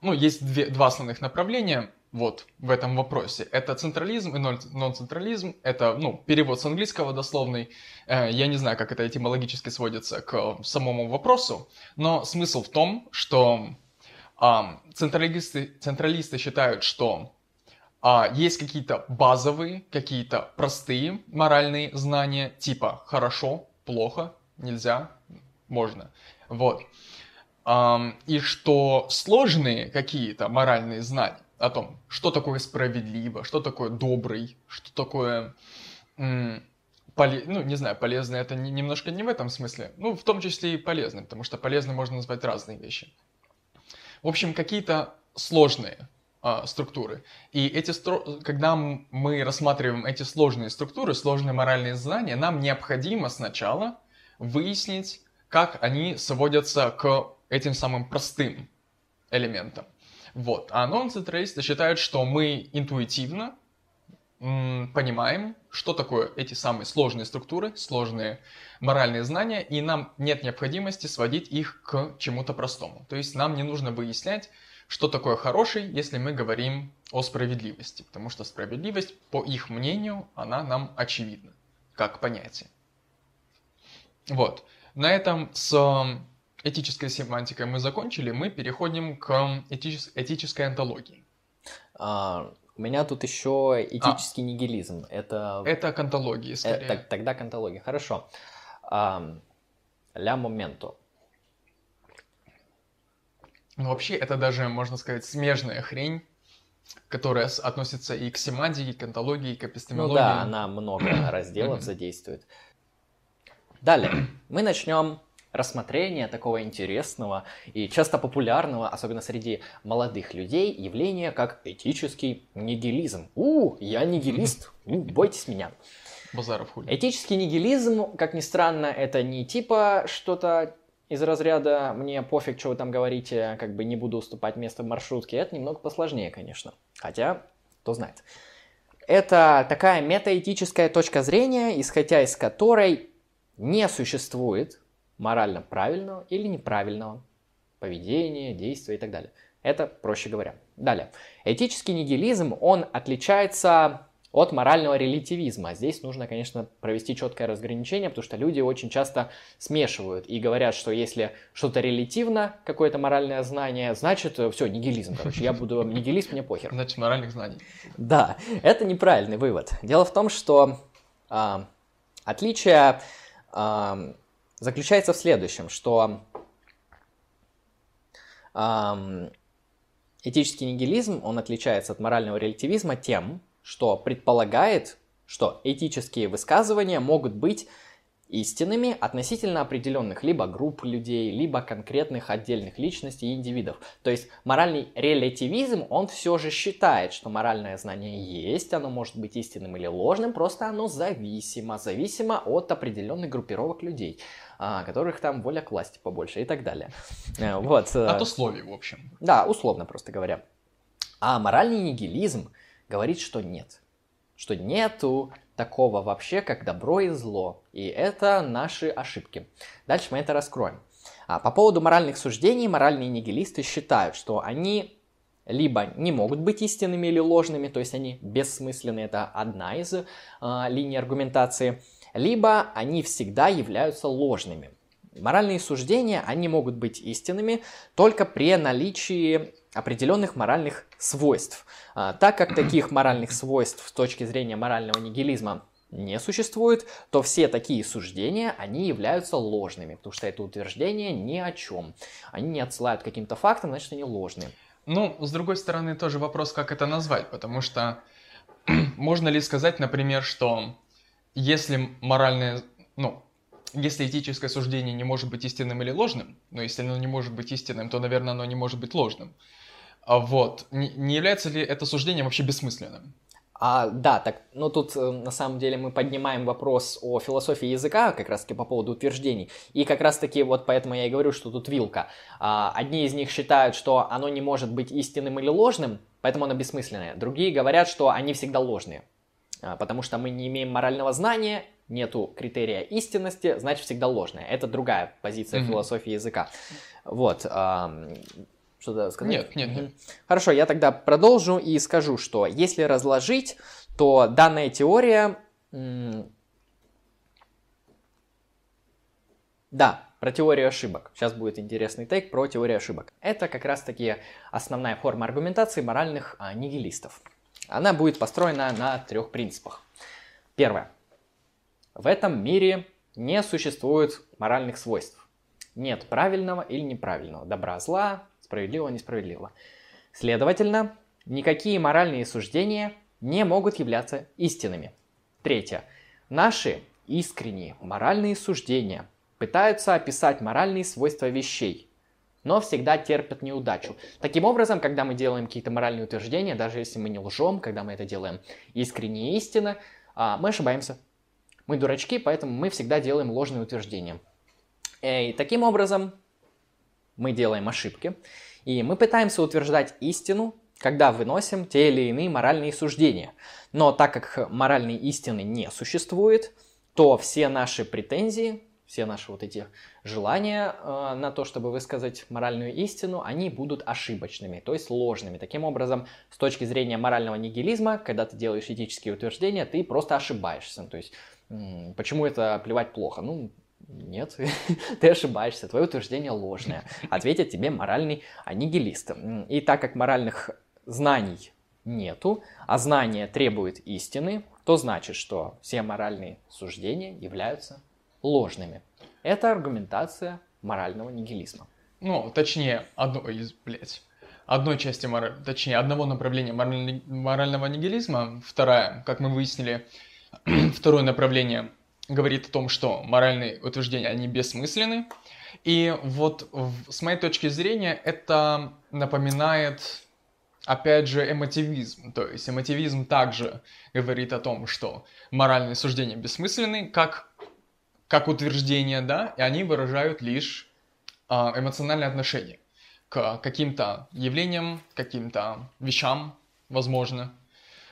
ну, есть две, два основных направления вот в этом вопросе. Это централизм и нон-централизм. Это, ну, перевод с английского дословный. Э, я не знаю, как это этимологически сводится к самому вопросу, но смысл в том, что централисты, централисты считают, что а, есть какие-то базовые, какие-то простые моральные знания, типа хорошо, плохо, нельзя, можно. Вот. И что сложные какие-то моральные знания о том, что такое справедливо, что такое добрый, что такое поле... ну, не знаю, полезно это не, немножко не в этом смысле, ну, в том числе и полезно, потому что полезно можно назвать разные вещи. В общем, какие-то сложные а, структуры. И эти, когда мы рассматриваем эти сложные структуры, сложные моральные знания, нам необходимо сначала выяснить, как они сводятся к этим самым простым элементам. Вот. А нон-централисты считают, что мы интуитивно понимаем, что такое эти самые сложные структуры, сложные моральные знания, и нам нет необходимости сводить их к чему-то простому. То есть нам не нужно выяснять, что такое хороший, если мы говорим о справедливости, потому что справедливость, по их мнению, она нам очевидна, как понятие. Вот. На этом с этической семантикой мы закончили. Мы переходим к этичес- этической антологии. А, у меня тут еще этический а. нигилизм. Это... Это к антологии, скорее. Это, тогда к антологии. Хорошо. А, ля моменто. Ну, вообще, это даже, можно сказать, смежная хрень, которая относится и к семантике, и к антологии, и к эпистемологии. Ну да, она много разделов задействует. Далее, мы начнем рассмотрение такого интересного и часто популярного, особенно среди молодых людей, явления как этический нигилизм. У, я нигилист, бойтесь меня. Базаров хули. Этический нигилизм, как ни странно, это не типа что-то из разряда «мне пофиг, что вы там говорите, как бы не буду уступать место в маршрутке». Это немного посложнее, конечно. Хотя, кто знает. Это такая метаэтическая точка зрения, исходя из которой не существует морально правильного или неправильного поведения, действия и так далее. Это проще говоря. Далее. Этический нигилизм, он отличается от морального релятивизма. Здесь нужно, конечно, провести четкое разграничение, потому что люди очень часто смешивают и говорят, что если что-то релятивно, какое-то моральное знание, значит, все, нигилизм, короче, я буду нигилист, мне похер. Значит, моральных знаний. Да, это неправильный вывод. Дело в том, что э, отличие э, заключается в следующем, что э, этический нигилизм, он отличается от морального релятивизма тем, что предполагает, что этические высказывания могут быть истинными относительно определенных либо групп людей, либо конкретных отдельных личностей и индивидов. То есть моральный релятивизм, он все же считает, что моральное знание есть, оно может быть истинным или ложным, просто оно зависимо, зависимо от определенных группировок людей, а, которых там воля к власти побольше и так далее. Э, вот. Э, от условий, в общем. Да, условно просто говоря. А моральный нигилизм говорит, что нет. Что нету такого вообще, как добро и зло. И это наши ошибки. Дальше мы это раскроем. А по поводу моральных суждений, моральные нигилисты считают, что они либо не могут быть истинными или ложными, то есть они бессмысленны, это одна из э, линий аргументации, либо они всегда являются ложными. Моральные суждения, они могут быть истинными только при наличии определенных моральных свойств. А, так как таких моральных свойств с точки зрения морального нигилизма не существует, то все такие суждения, они являются ложными, потому что это утверждение ни о чем. Они не отсылают каким-то фактам, значит, они ложные. Ну, с другой стороны, тоже вопрос, как это назвать, потому что можно ли сказать, например, что если моральное, ну, если этическое суждение не может быть истинным или ложным, но если оно не может быть истинным, то, наверное, оно не может быть ложным. А вот. Не, не является ли это суждение вообще бессмысленным? А, да, так, ну тут э, на самом деле мы поднимаем вопрос о философии языка, как раз таки по поводу утверждений. И как раз таки вот поэтому я и говорю, что тут вилка. А, одни из них считают, что оно не может быть истинным или ложным, поэтому оно бессмысленное. Другие говорят, что они всегда ложные. А, потому что мы не имеем морального знания, нету критерия истинности, значит всегда ложное. Это другая позиция mm-hmm. философии языка. Вот. Что-то сказать? Нет, нет, нет. Хорошо, я тогда продолжу и скажу, что если разложить, то данная теория... Да, про теорию ошибок. Сейчас будет интересный тейк про теорию ошибок. Это как раз-таки основная форма аргументации моральных а, нигилистов. Она будет построена на трех принципах. Первое. В этом мире не существует моральных свойств. Нет правильного или неправильного, добра, зла, справедливо, несправедливо. Следовательно, никакие моральные суждения не могут являться истинными. Третье. Наши искренние моральные суждения пытаются описать моральные свойства вещей, но всегда терпят неудачу. Таким образом, когда мы делаем какие-то моральные утверждения, даже если мы не лжем, когда мы это делаем искренне и истинно, а, мы ошибаемся. Мы дурачки, поэтому мы всегда делаем ложные утверждения. И таким образом, мы делаем ошибки, и мы пытаемся утверждать истину, когда выносим те или иные моральные суждения. Но так как моральной истины не существует, то все наши претензии, все наши вот эти желания э, на то, чтобы высказать моральную истину, они будут ошибочными, то есть ложными. Таким образом, с точки зрения морального нигилизма, когда ты делаешь этические утверждения, ты просто ошибаешься. То есть, почему это плевать плохо? Ну, нет, ты ошибаешься, твое утверждение ложное. Ответит тебе моральный аннигилист. И так как моральных знаний нету, а знание требует истины, то значит, что все моральные суждения являются ложными. Это аргументация морального нигилизма. Ну, точнее, одно из, блядь, одной части, мораль, точнее, одного направления морального нигилизма, вторая, как мы выяснили, второе направление – говорит о том, что моральные утверждения, они бессмысленны. И вот с моей точки зрения это напоминает, опять же, эмотивизм. То есть эмотивизм также говорит о том, что моральные суждения бессмысленны, как, как утверждения, да, и они выражают лишь а, эмоциональное отношение к каким-то явлениям, каким-то вещам, возможно,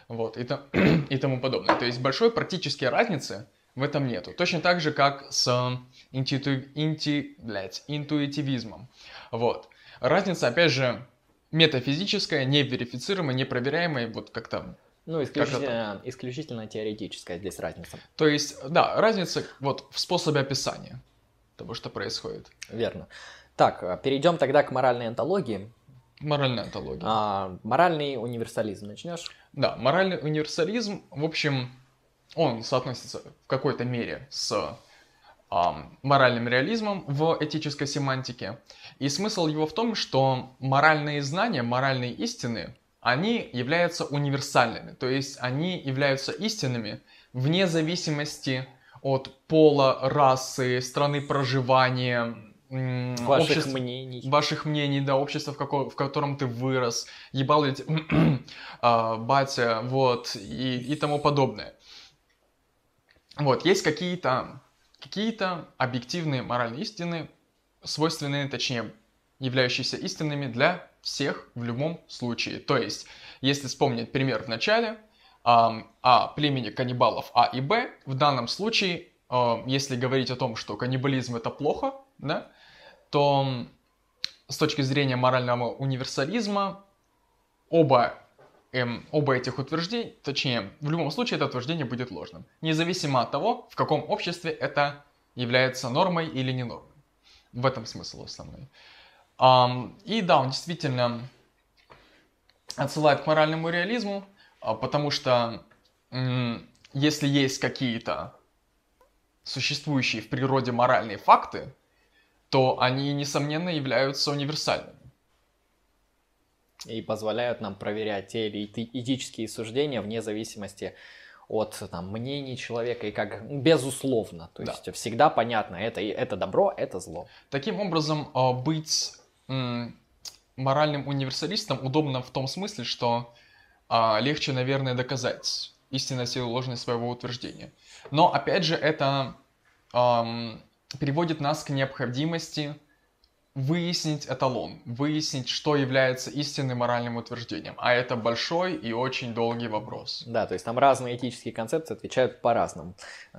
вот, и, то, и тому подобное. То есть большой практической разницы – В этом нету. Точно так же, как с интуиту... инти... блядь, интуитивизмом. Вот. Разница, опять же, метафизическая, неверифицируемая, непроверяемая, вот как-то ну, исключительно, исключительно теоретическая здесь разница. То есть, да, разница вот в способе описания того, что происходит. Верно. Так, а, перейдем тогда к моральной антологии. Моральная антология. А, моральный универсализм начнешь? Да, моральный универсализм, в общем, он соотносится в какой-то мере с а, моральным реализмом в этической семантике. И смысл его в том, что моральные знания, моральные истины, они являются универсальными, то есть они являются истинными вне зависимости от пола, расы, страны проживания, ваших обществ, мнений. Ваших мнений, да, общества, в, каком, в котором ты вырос, ебал ли а, батя, вот, и, и тому подобное. Вот, есть какие-то какие-то объективные моральные истины, свойственные, точнее, являющиеся истинными для всех в любом случае. То есть, если вспомнить пример в начале э, о племени каннибалов А и Б, в данном случае, э, если говорить о том, что каннибализм это плохо, да, то с точки зрения морального универсализма оба, эм, оба этих утверждений, точнее, в любом случае это утверждение будет ложным, независимо от того, в каком обществе это является нормой или не нормой. В этом смысл основной. И да, он действительно отсылает к моральному реализму, а, потому что если есть какие-то существующие в природе моральные факты, то они, несомненно, являются универсальными. И позволяют нам проверять те или этические суждения вне зависимости от там, мнений человека и как безусловно. То есть да. всегда понятно, это, это добро, это зло. Таким образом, а, быть моральным универсалистом удобно в том смысле, что а, легче, наверное, доказать истинность или ложность своего утверждения. Но, опять же, это приводит нас к необходимости выяснить эталон, выяснить, что является истинным моральным утверждением. А это большой и очень долгий вопрос. Да, то есть там разные этические концепции отвечают по-разному.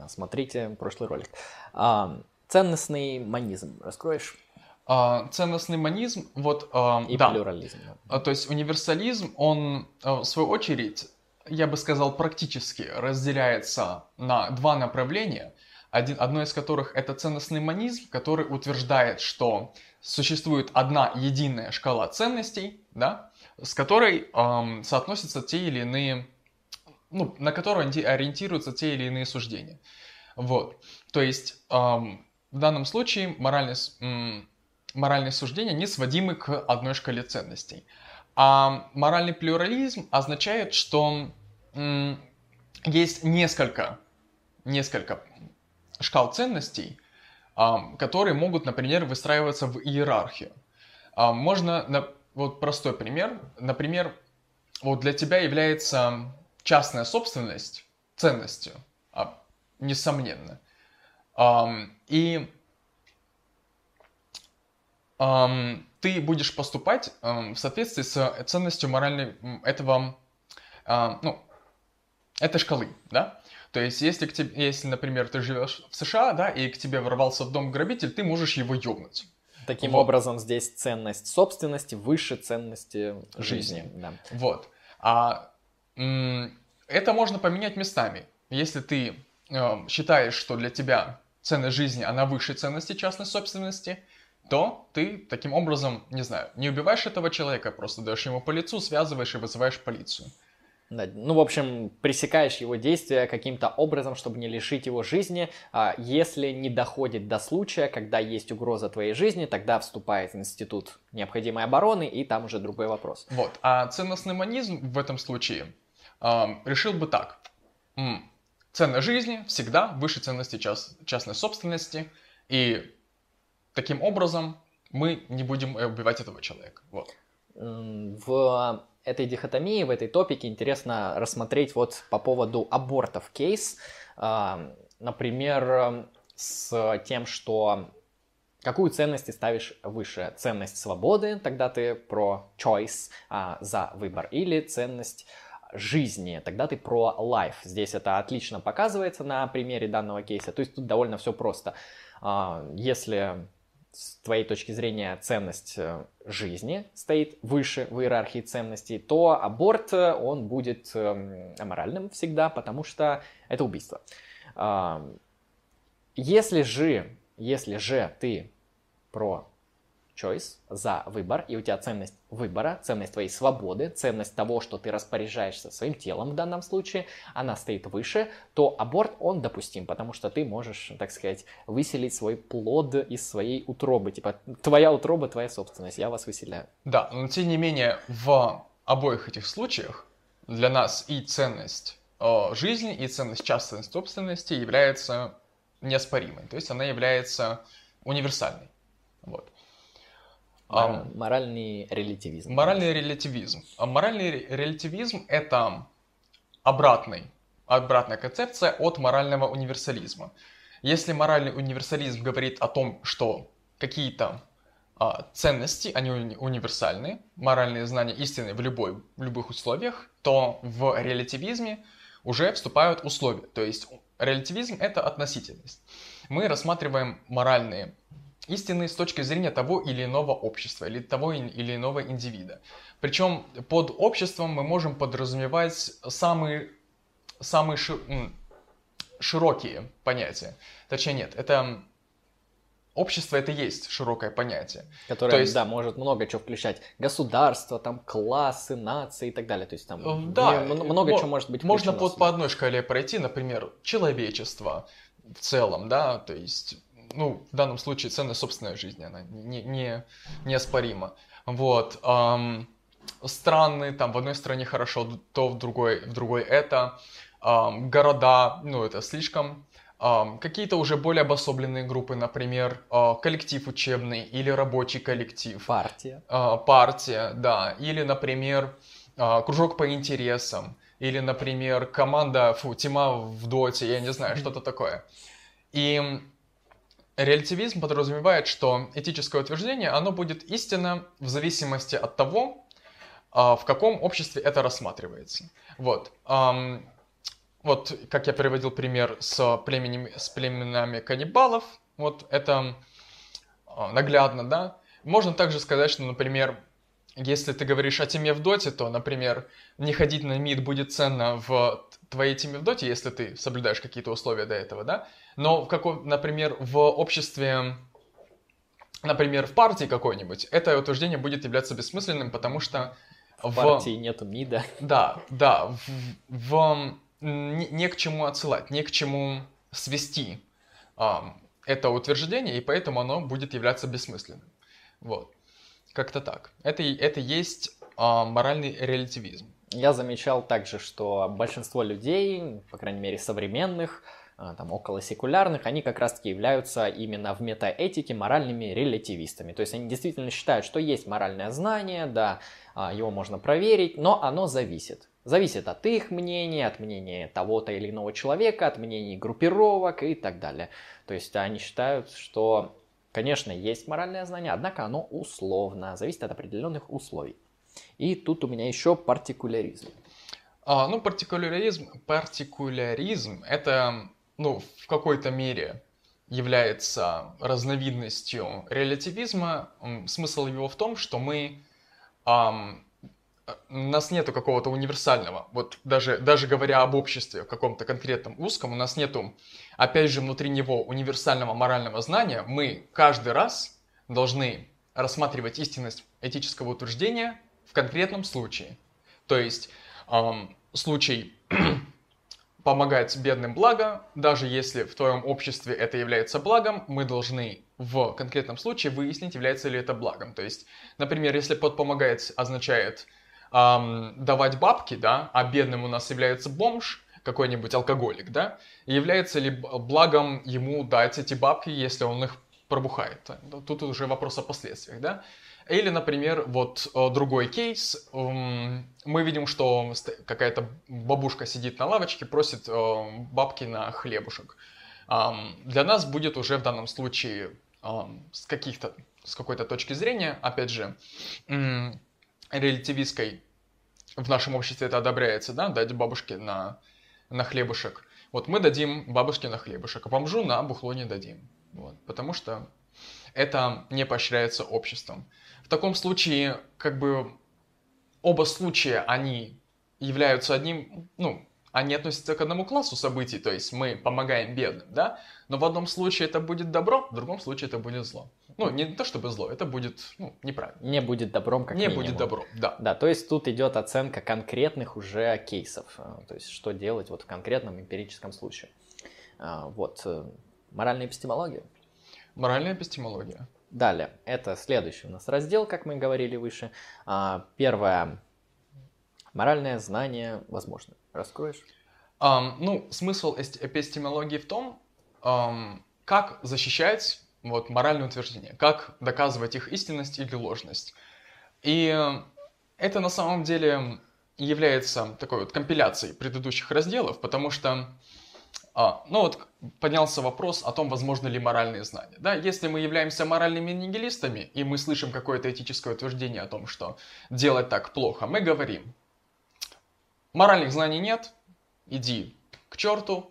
Смотрите прошлый ролик. А, ценностный манизм. Раскроешь? А, ценностный манизм, вот... А, И да. плюрализм. А, то есть универсализм, он, в свою очередь, я бы сказал, практически разделяется на два направления, один, одно из которых это ценностный манизм, который утверждает, что существует одна единая шкала ценностей, да, с которой эм, соотносятся те или иные, ну, на которую ориентируются те или иные суждения. Вот. То есть эм, в данном случае моральный, моральные суждения не сводимы к одной шкале ценностей. А моральный плюрализм означает, что м, есть несколько, несколько шкал ценностей, которые могут, например, выстраиваться в иерархию. Можно, вот простой пример, например, вот для тебя является частная собственность ценностью, а, несомненно. И ты будешь поступать в соответствии с ценностью моральной этого, ну, этой шкалы, да? То есть, если, к тебе, если, например, ты живешь в США, да, и к тебе ворвался в дом грабитель, ты можешь его ёбнуть. Таким вот. образом, здесь ценность собственности выше ценности жизни. жизни. Да. Вот. А это можно поменять местами. Если ты э, считаешь, что для тебя ценность жизни, она выше ценности частной собственности, то ты таким образом, не знаю, не убиваешь этого человека, просто даешь ему по лицу, связываешь и вызываешь полицию. Ну, в общем, пресекаешь его действия каким-то образом, чтобы не лишить его жизни. А если не доходит до случая, когда есть угроза твоей жизни, тогда вступает институт необходимой обороны, и там уже другой вопрос. Вот. А ценностный манизм в этом случае э, решил бы так. Ценность жизни всегда выше ценности част- частной собственности, и таким образом мы не будем убивать этого человека. Вот. В этой дихотомии, в этой топике интересно рассмотреть вот по поводу абортов кейс. А, например, с тем, что какую ценность ты ставишь выше? Ценность свободы, тогда ты про choice, а, за выбор, или ценность жизни, тогда ты про life. Здесь это отлично показывается на примере данного кейса. То есть тут довольно все просто. А, если с твоей точки зрения ценность э, жизни стоит выше в иерархии ценностей, то аборт, э, он будет эм, аморальным всегда, потому что это убийство. Если же, если же ты про choice, за выбор, и у тебя ценность выбора, ценность твоей свободы, ценность того, что ты распоряжаешься своим телом в данном случае, она стоит выше, то аборт, он допустим, потому что ты можешь, так сказать, выселить свой плод из своей утробы. Типа, твоя утроба, твоя собственность, я вас выселяю. Да, но тем не менее, в обоих этих случаях для нас и ценность э, жизни, и ценность частной собственности является неоспоримой. То есть она является универсальной. Вот. Мор- моральный релятивизм. Моральный релятивизм. А моральный релятивизм – это обратный, обратная концепция от морального универсализма. Если моральный универсализм говорит о том, что какие-то а, ценности, они уни- универсальны, моральные знания истины в, любой, в любых условиях, то в релятивизме уже вступают условия. То есть релятивизм – это относительность. Мы рассматриваем моральные истины с точки зрения того или иного общества или того или иного индивида. Причем под обществом мы можем подразумевать самые, самые ши, широкие понятия. Точнее нет, это общество это есть широкое понятие. Которое, То есть, да, может много чего включать. Государство, там, классы, нации и так далее. То есть там э, да, много чего может быть Можно под, по одной шкале пройти, например, человечество в целом, да, то есть ну, в данном случае ценность собственной жизни, она не, не, неоспорима. Вот. Эм, страны, там в одной стране хорошо, то в другой, в другой это. Эм, города, ну, это слишком. Эм, какие-то уже более обособленные группы, например, э, коллектив учебный или рабочий коллектив. Партия. Э, партия, да. Или, например, э, кружок по интересам. Или, например, команда, фу, тима в доте, я не знаю, что-то такое. И Релятивизм подразумевает, что этическое утверждение, оно будет истинно в зависимости от того, а, в каком обществе это рассматривается. Вот. Вот, как я приводил пример с, племенем, с племенами каннибалов, вот это а, наглядно, да. Можно также сказать, что, например, если ты говоришь о теме в доте, то, например, не ходить на мид будет ценно в твоей теме в доте, если ты соблюдаешь какие-то условия до этого, да. Но, в каком, например, в обществе, например, в партии какой-нибудь, это утверждение будет являться бессмысленным, потому что в партии нету МИДа. Да, да, в, в не, не к чему отсылать, не к чему свести а, это утверждение, и поэтому оно будет являться бессмысленным. Вот, как-то так. Это, это есть а, моральный релятивизм. Я замечал также, что большинство людей, по крайней мере современных, там, около секулярных, они как раз-таки являются именно в метаэтике моральными релятивистами. То есть они действительно считают, что есть моральное знание, да, а, его можно проверить, но оно зависит. Зависит от их мнения, от мнения того-то или иного человека, от мнений группировок и так далее. То есть они считают, что, конечно, есть моральное знание, однако оно условно, зависит от определенных условий. И тут у меня еще партикуляризм. А, ну, партикуляризм, партикуляризм это ну, в какой-то мере является разновидностью релятивизма. Смысл его в том, что мы эм, у нас нету какого-то универсального, вот даже, даже говоря об обществе, каком-то конкретном узком, у нас нету, опять же, внутри него универсального морального знания, мы каждый раз должны рассматривать истинность этического утверждения в конкретном случае. То есть эм, случай помогать бедным благо, даже если в твоем обществе это является благом, мы должны в конкретном случае выяснить, является ли это благом. То есть, например, если под помогать означает эм, давать бабки, да, а бедным у нас является бомж, какой-нибудь алкоголик, да, является ли благом ему дать эти бабки, если он их пробухает. Тут уже вопрос о последствиях, да. Или, например, вот э, другой кейс. Мы видим, что какая-то бабушка сидит на лавочке, просит э, бабки на хлебушек. Для нас будет уже в данном случае с каких-то с какой-то точки зрения, опять же, релятивистской в нашем обществе это одобряется, да, дать бабушке на, на хлебушек. Вот мы дадим бабушке на хлебушек, а бомжу на бухло не дадим. Вот, потому что это не поощряется обществом. В таком случае, как бы, оба случая, они являются одним, ну, они относятся к одному классу событий, то есть мы помогаем бедным, да? Но в одном случае это будет добро, в другом случае это будет зло. Ну, не то чтобы зло, это будет ну, неправильно. Не будет добром, как Не минимум. будет добро, да. Да, то есть тут идет оценка конкретных уже кейсов, э, то есть что делать вот в конкретном эмпирическом случае. А, Вот, э, моральная эпистемология. Моральная эпистемология. Далее, это следующий у нас раздел, как мы говорили выше. А, Первое, моральное знание возможно. Раскроешь? Ам, ну, смысл эпистемологии в том, ам, как защищать вот, моральные утверждения, как доказывать их истинность или ложность. И это на самом деле является такой вот компиляцией предыдущих разделов, потому что, а, ну вот, поднялся вопрос о том, возможно ли моральные знания. Да, если мы являемся моральными нигилистами, и мы слышим какое-то этическое утверждение о том, что делать так плохо, мы говорим, моральных знаний нет, иди к черту,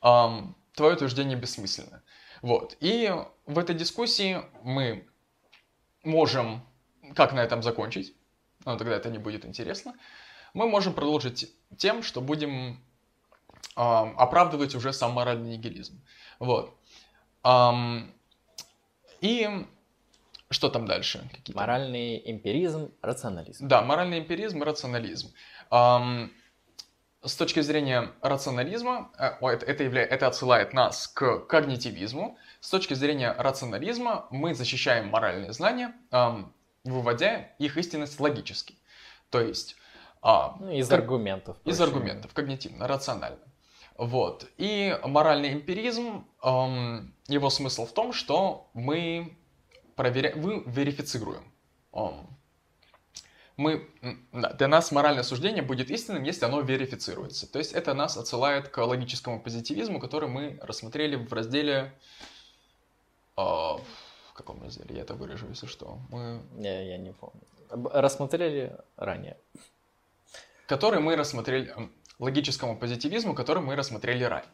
ам, твое утверждение бессмысленно. Вот. И в этой дискуссии мы можем, как на этом закончить, но тогда это не будет интересно, мы можем продолжить тем, что будем оправдывать уже сам моральный нигилизм. Вот. Ам, и что там дальше? Какие-то Моральный эмпиризм, рационализм. да, моральный эмпиризм рационализм. Ам, с точки зрения рационализма, э, это, это, явля- это отсылает нас к когнитивизму. С точки зрения рационализма мы защищаем моральные знания, ам, выводя их истинность логически. То есть а, Ну, из как- аргументов. из аргументов, когнитивно, рационально. Вот. И моральный эмпиризм, эм, его смысл в том, что мы проверяем, вы верифицируем. Эм, мы, да, для нас моральное суждение будет истинным, если оно верифицируется. То есть это нас отсылает к логическому позитивизму, который мы рассмотрели в разделе... э, в каком разделе? Я это выражу, если что. Мы Я, я не помню. Рассмотрели ранее. который мы рассмотрели, логическому позитивизму, который мы рассмотрели ранее.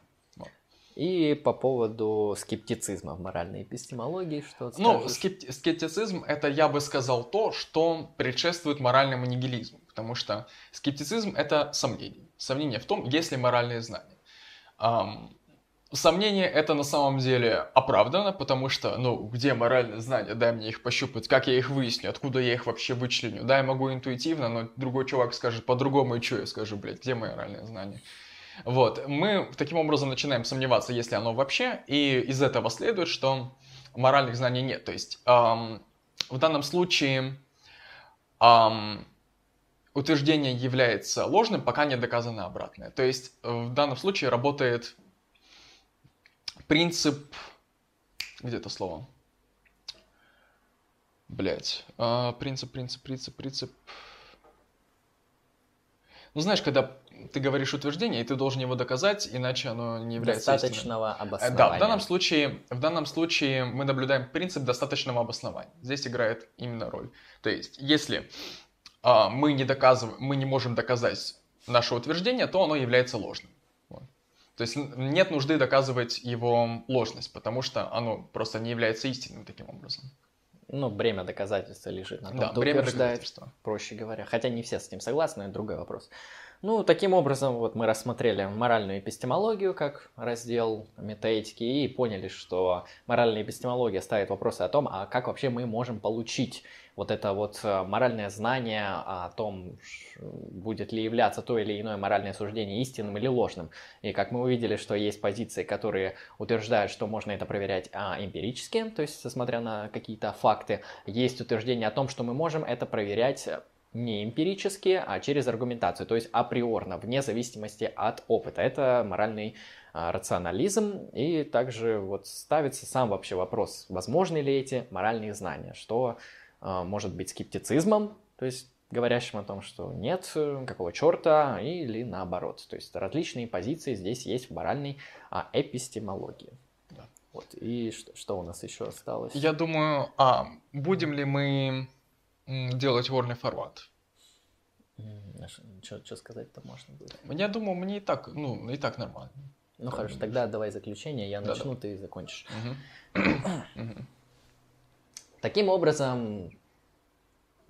И по поводу скептицизма в моральной эпистемологии, что Ну, скажешь? скепти- скептицизм это, я бы сказал, то, что предшествует моральному нигилизму. Потому что скептицизм это сомнение. Сомнение в том, есть ли моральные знания. Ам, сомнение это на самом деле оправдано, потому что, ну, где моральные знания, дай мне их пощупать, как я их выясню, откуда я их вообще вычленю. Да, я могу интуитивно, но другой чувак скажет по-другому, и что я скажу, блядь, где мои моральные знания? Вот, мы таким образом начинаем сомневаться, есть ли оно вообще, и из этого следует, что моральных знаний нет. То есть ам, в данном случае ам, утверждение является ложным, пока не доказано обратное. То есть в данном случае работает принцип... Где это слово? Блять. принцип, принцип, принцип, принцип... Ну, знаешь, когда ты говоришь утверждение, и ты должен его доказать, иначе оно не является. Достаточного Э, обоснования. Да, в данном случае, в данном случае мы наблюдаем принцип достаточного обоснования. Здесь играет именно роль. То есть, если а, мы не доказываем, мы не можем доказать наше утверждение, то оно является ложным. То есть нет нужды доказывать его ложность, потому что оно просто не является истинным таким образом. Ну, бремя доказательства лежит на том, Да, кто утверждает, доказательства. проще говоря. Хотя не все с этим согласны, это другой вопрос. Ну, таким образом, вот мы рассмотрели моральную эпистемологию как раздел метаэтики и поняли, что моральная эпистемология ставит вопросы о том, а как вообще мы можем получить вот это вот э, моральное знание о том, будет ли являться то или иное моральное суждение истинным или ложным. И как мы увидели, что есть позиции, которые утверждают, что можно это проверять а, эмпирически, то есть смотря на какие-то факты. Есть утверждение о том, что мы можем это проверять э, не эмпирически, а через аргументацию, то есть априорно, вне зависимости от опыта. Это моральный а, рационализм, и также вот ставится сам вообще вопрос, возможны ли эти моральные знания, что может быть скептицизмом, то есть говорящим о том, что нет, э, какого черта, или наоборот. То есть различные позиции здесь есть в моральной а, эпистемологии. Да. Вот. И что, что у нас еще осталось? Я думаю, а будем ли мы делать ворный форвард? Что сказать-то можно будет? Я думаю, мне и так, ну, и так нормально. Ну хорошо, тогда давай заключение, я начну, ты закончишь. Таким образом,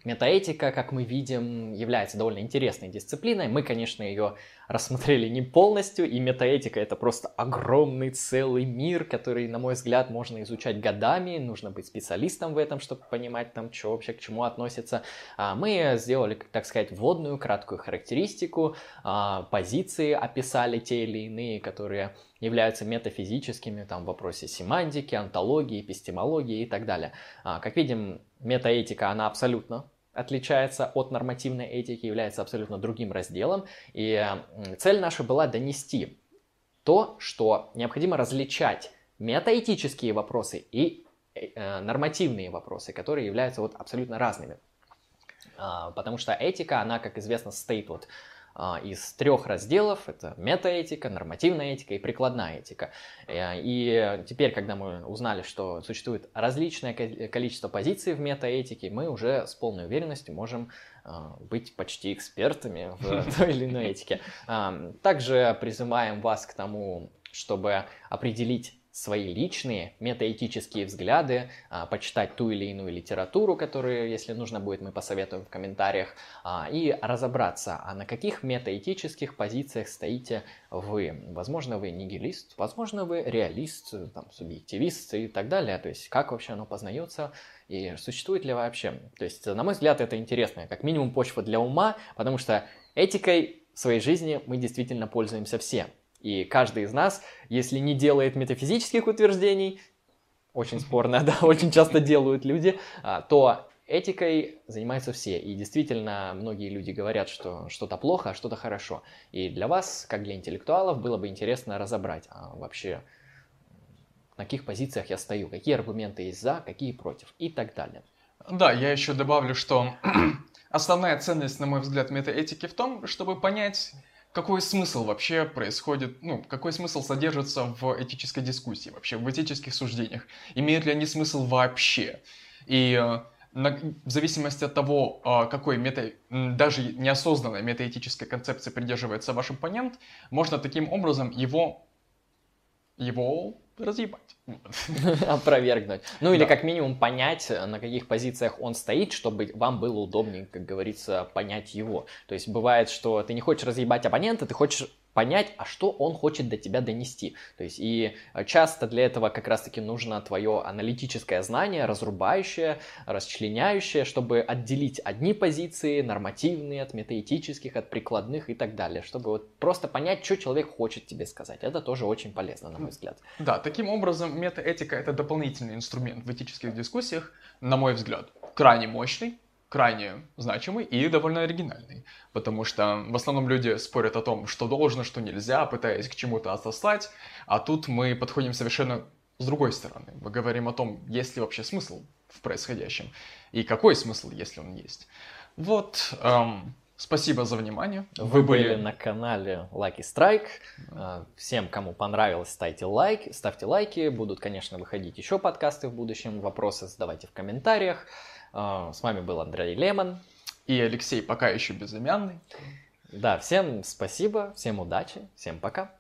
Метаэтика, как мы видим, является довольно интересной дисциплиной. Мы, конечно, ее рассмотрели не полностью, и метаэтика это просто огромный целый мир, который, на мой взгляд, можно изучать годами. Нужно быть специалистом в этом, чтобы понимать, там, что вообще к чему относится. А, мы сделали, так сказать, вводную, краткую характеристику, а, позиции описали те или иные, которые являются метафизическими, там, в вопросе семантики, антологии, эпистемологии и так далее. А, как видим, метаэтика, она абсолютно отличается от нормативной этики, является абсолютно другим разделом. И цель наша была донести то, что необходимо различать метаэтические вопросы и э, нормативные вопросы, которые являются вот абсолютно разными. А, потому что этика, она, как известно, состоит вот из трех разделов. Это метаэтика, нормативная этика и прикладная этика. Э, и теперь, когда мы узнали, что существует различное количество позиций в метаэтике, мы уже с полной уверенностью можем а, быть почти экспертами в той или иной этике. А, также призываем вас к тому, чтобы определить свои личные метаэтические взгляды, а, почитать ту или иную литературу, которую, если нужно будет, мы посоветуем в комментариях, а, и разобраться, а на каких метаэтических позициях стоите вы. Возможно, вы нигилист, возможно, вы реалист, там, субъективист и так далее. То есть, как вообще оно познается и существует ли вообще. То есть, на мой взгляд, это интересно, как минимум почва для ума, потому что этикой в своей жизни мы действительно пользуемся все. И каждый из нас, если не делает метафизических утверждений, очень спорно, да, очень часто делают люди, а, то этикой занимаются все. И действительно, многие люди говорят, что что-то плохо, а что-то хорошо. И для вас, как для интеллектуалов, было бы интересно разобрать а вообще, на каких позициях я стою, какие аргументы есть за, какие против и так далее. Да, я еще добавлю, что основная ценность, на мой взгляд, метаэтики в том, чтобы понять, какой смысл вообще происходит, ну, какой смысл содержится в этической дискуссии вообще, в этических суждениях? Имеют ли они смысл вообще? И э, на, в зависимости от того, э, какой мета, даже неосознанной метаэтической концепции придерживается ваш оппонент, можно таким образом его, его разъебать. Опровергнуть. Ну или как минимум понять, на каких позициях он стоит, чтобы вам было удобнее, как говорится, понять его. То есть бывает, что ты не хочешь разъебать оппонента, ты хочешь понять, а что он хочет до тебя донести. То есть и э, часто для этого как раз-таки нужно твое аналитическое знание, разрубающее, расчленяющее, чтобы отделить одни позиции нормативные от метаэтических, от прикладных и так далее, чтобы вот просто понять, что человек хочет тебе сказать. Это тоже очень полезно, на мой взгляд. Да, таким образом метаэтика это дополнительный инструмент в этических дискуссиях, на мой взгляд, крайне мощный, крайне значимый и довольно оригинальный, потому что в основном люди спорят о том, что должно, что нельзя, пытаясь к чему-то отослать, а тут мы подходим совершенно с другой стороны. Мы говорим о том, есть ли вообще смысл в происходящем и какой смысл, если он есть. Вот, эм, спасибо за внимание. Вы, Вы были... были на канале Lucky Strike. Э, всем, кому понравилось, ставьте лайк, ставьте лайки. Будут, конечно, выходить еще подкасты в будущем. Вопросы задавайте в комментариях. А, с вами был Андрей Лемон. И Алексей, пока еще безымянный. Да, всем спасибо, всем удачи, всем пока.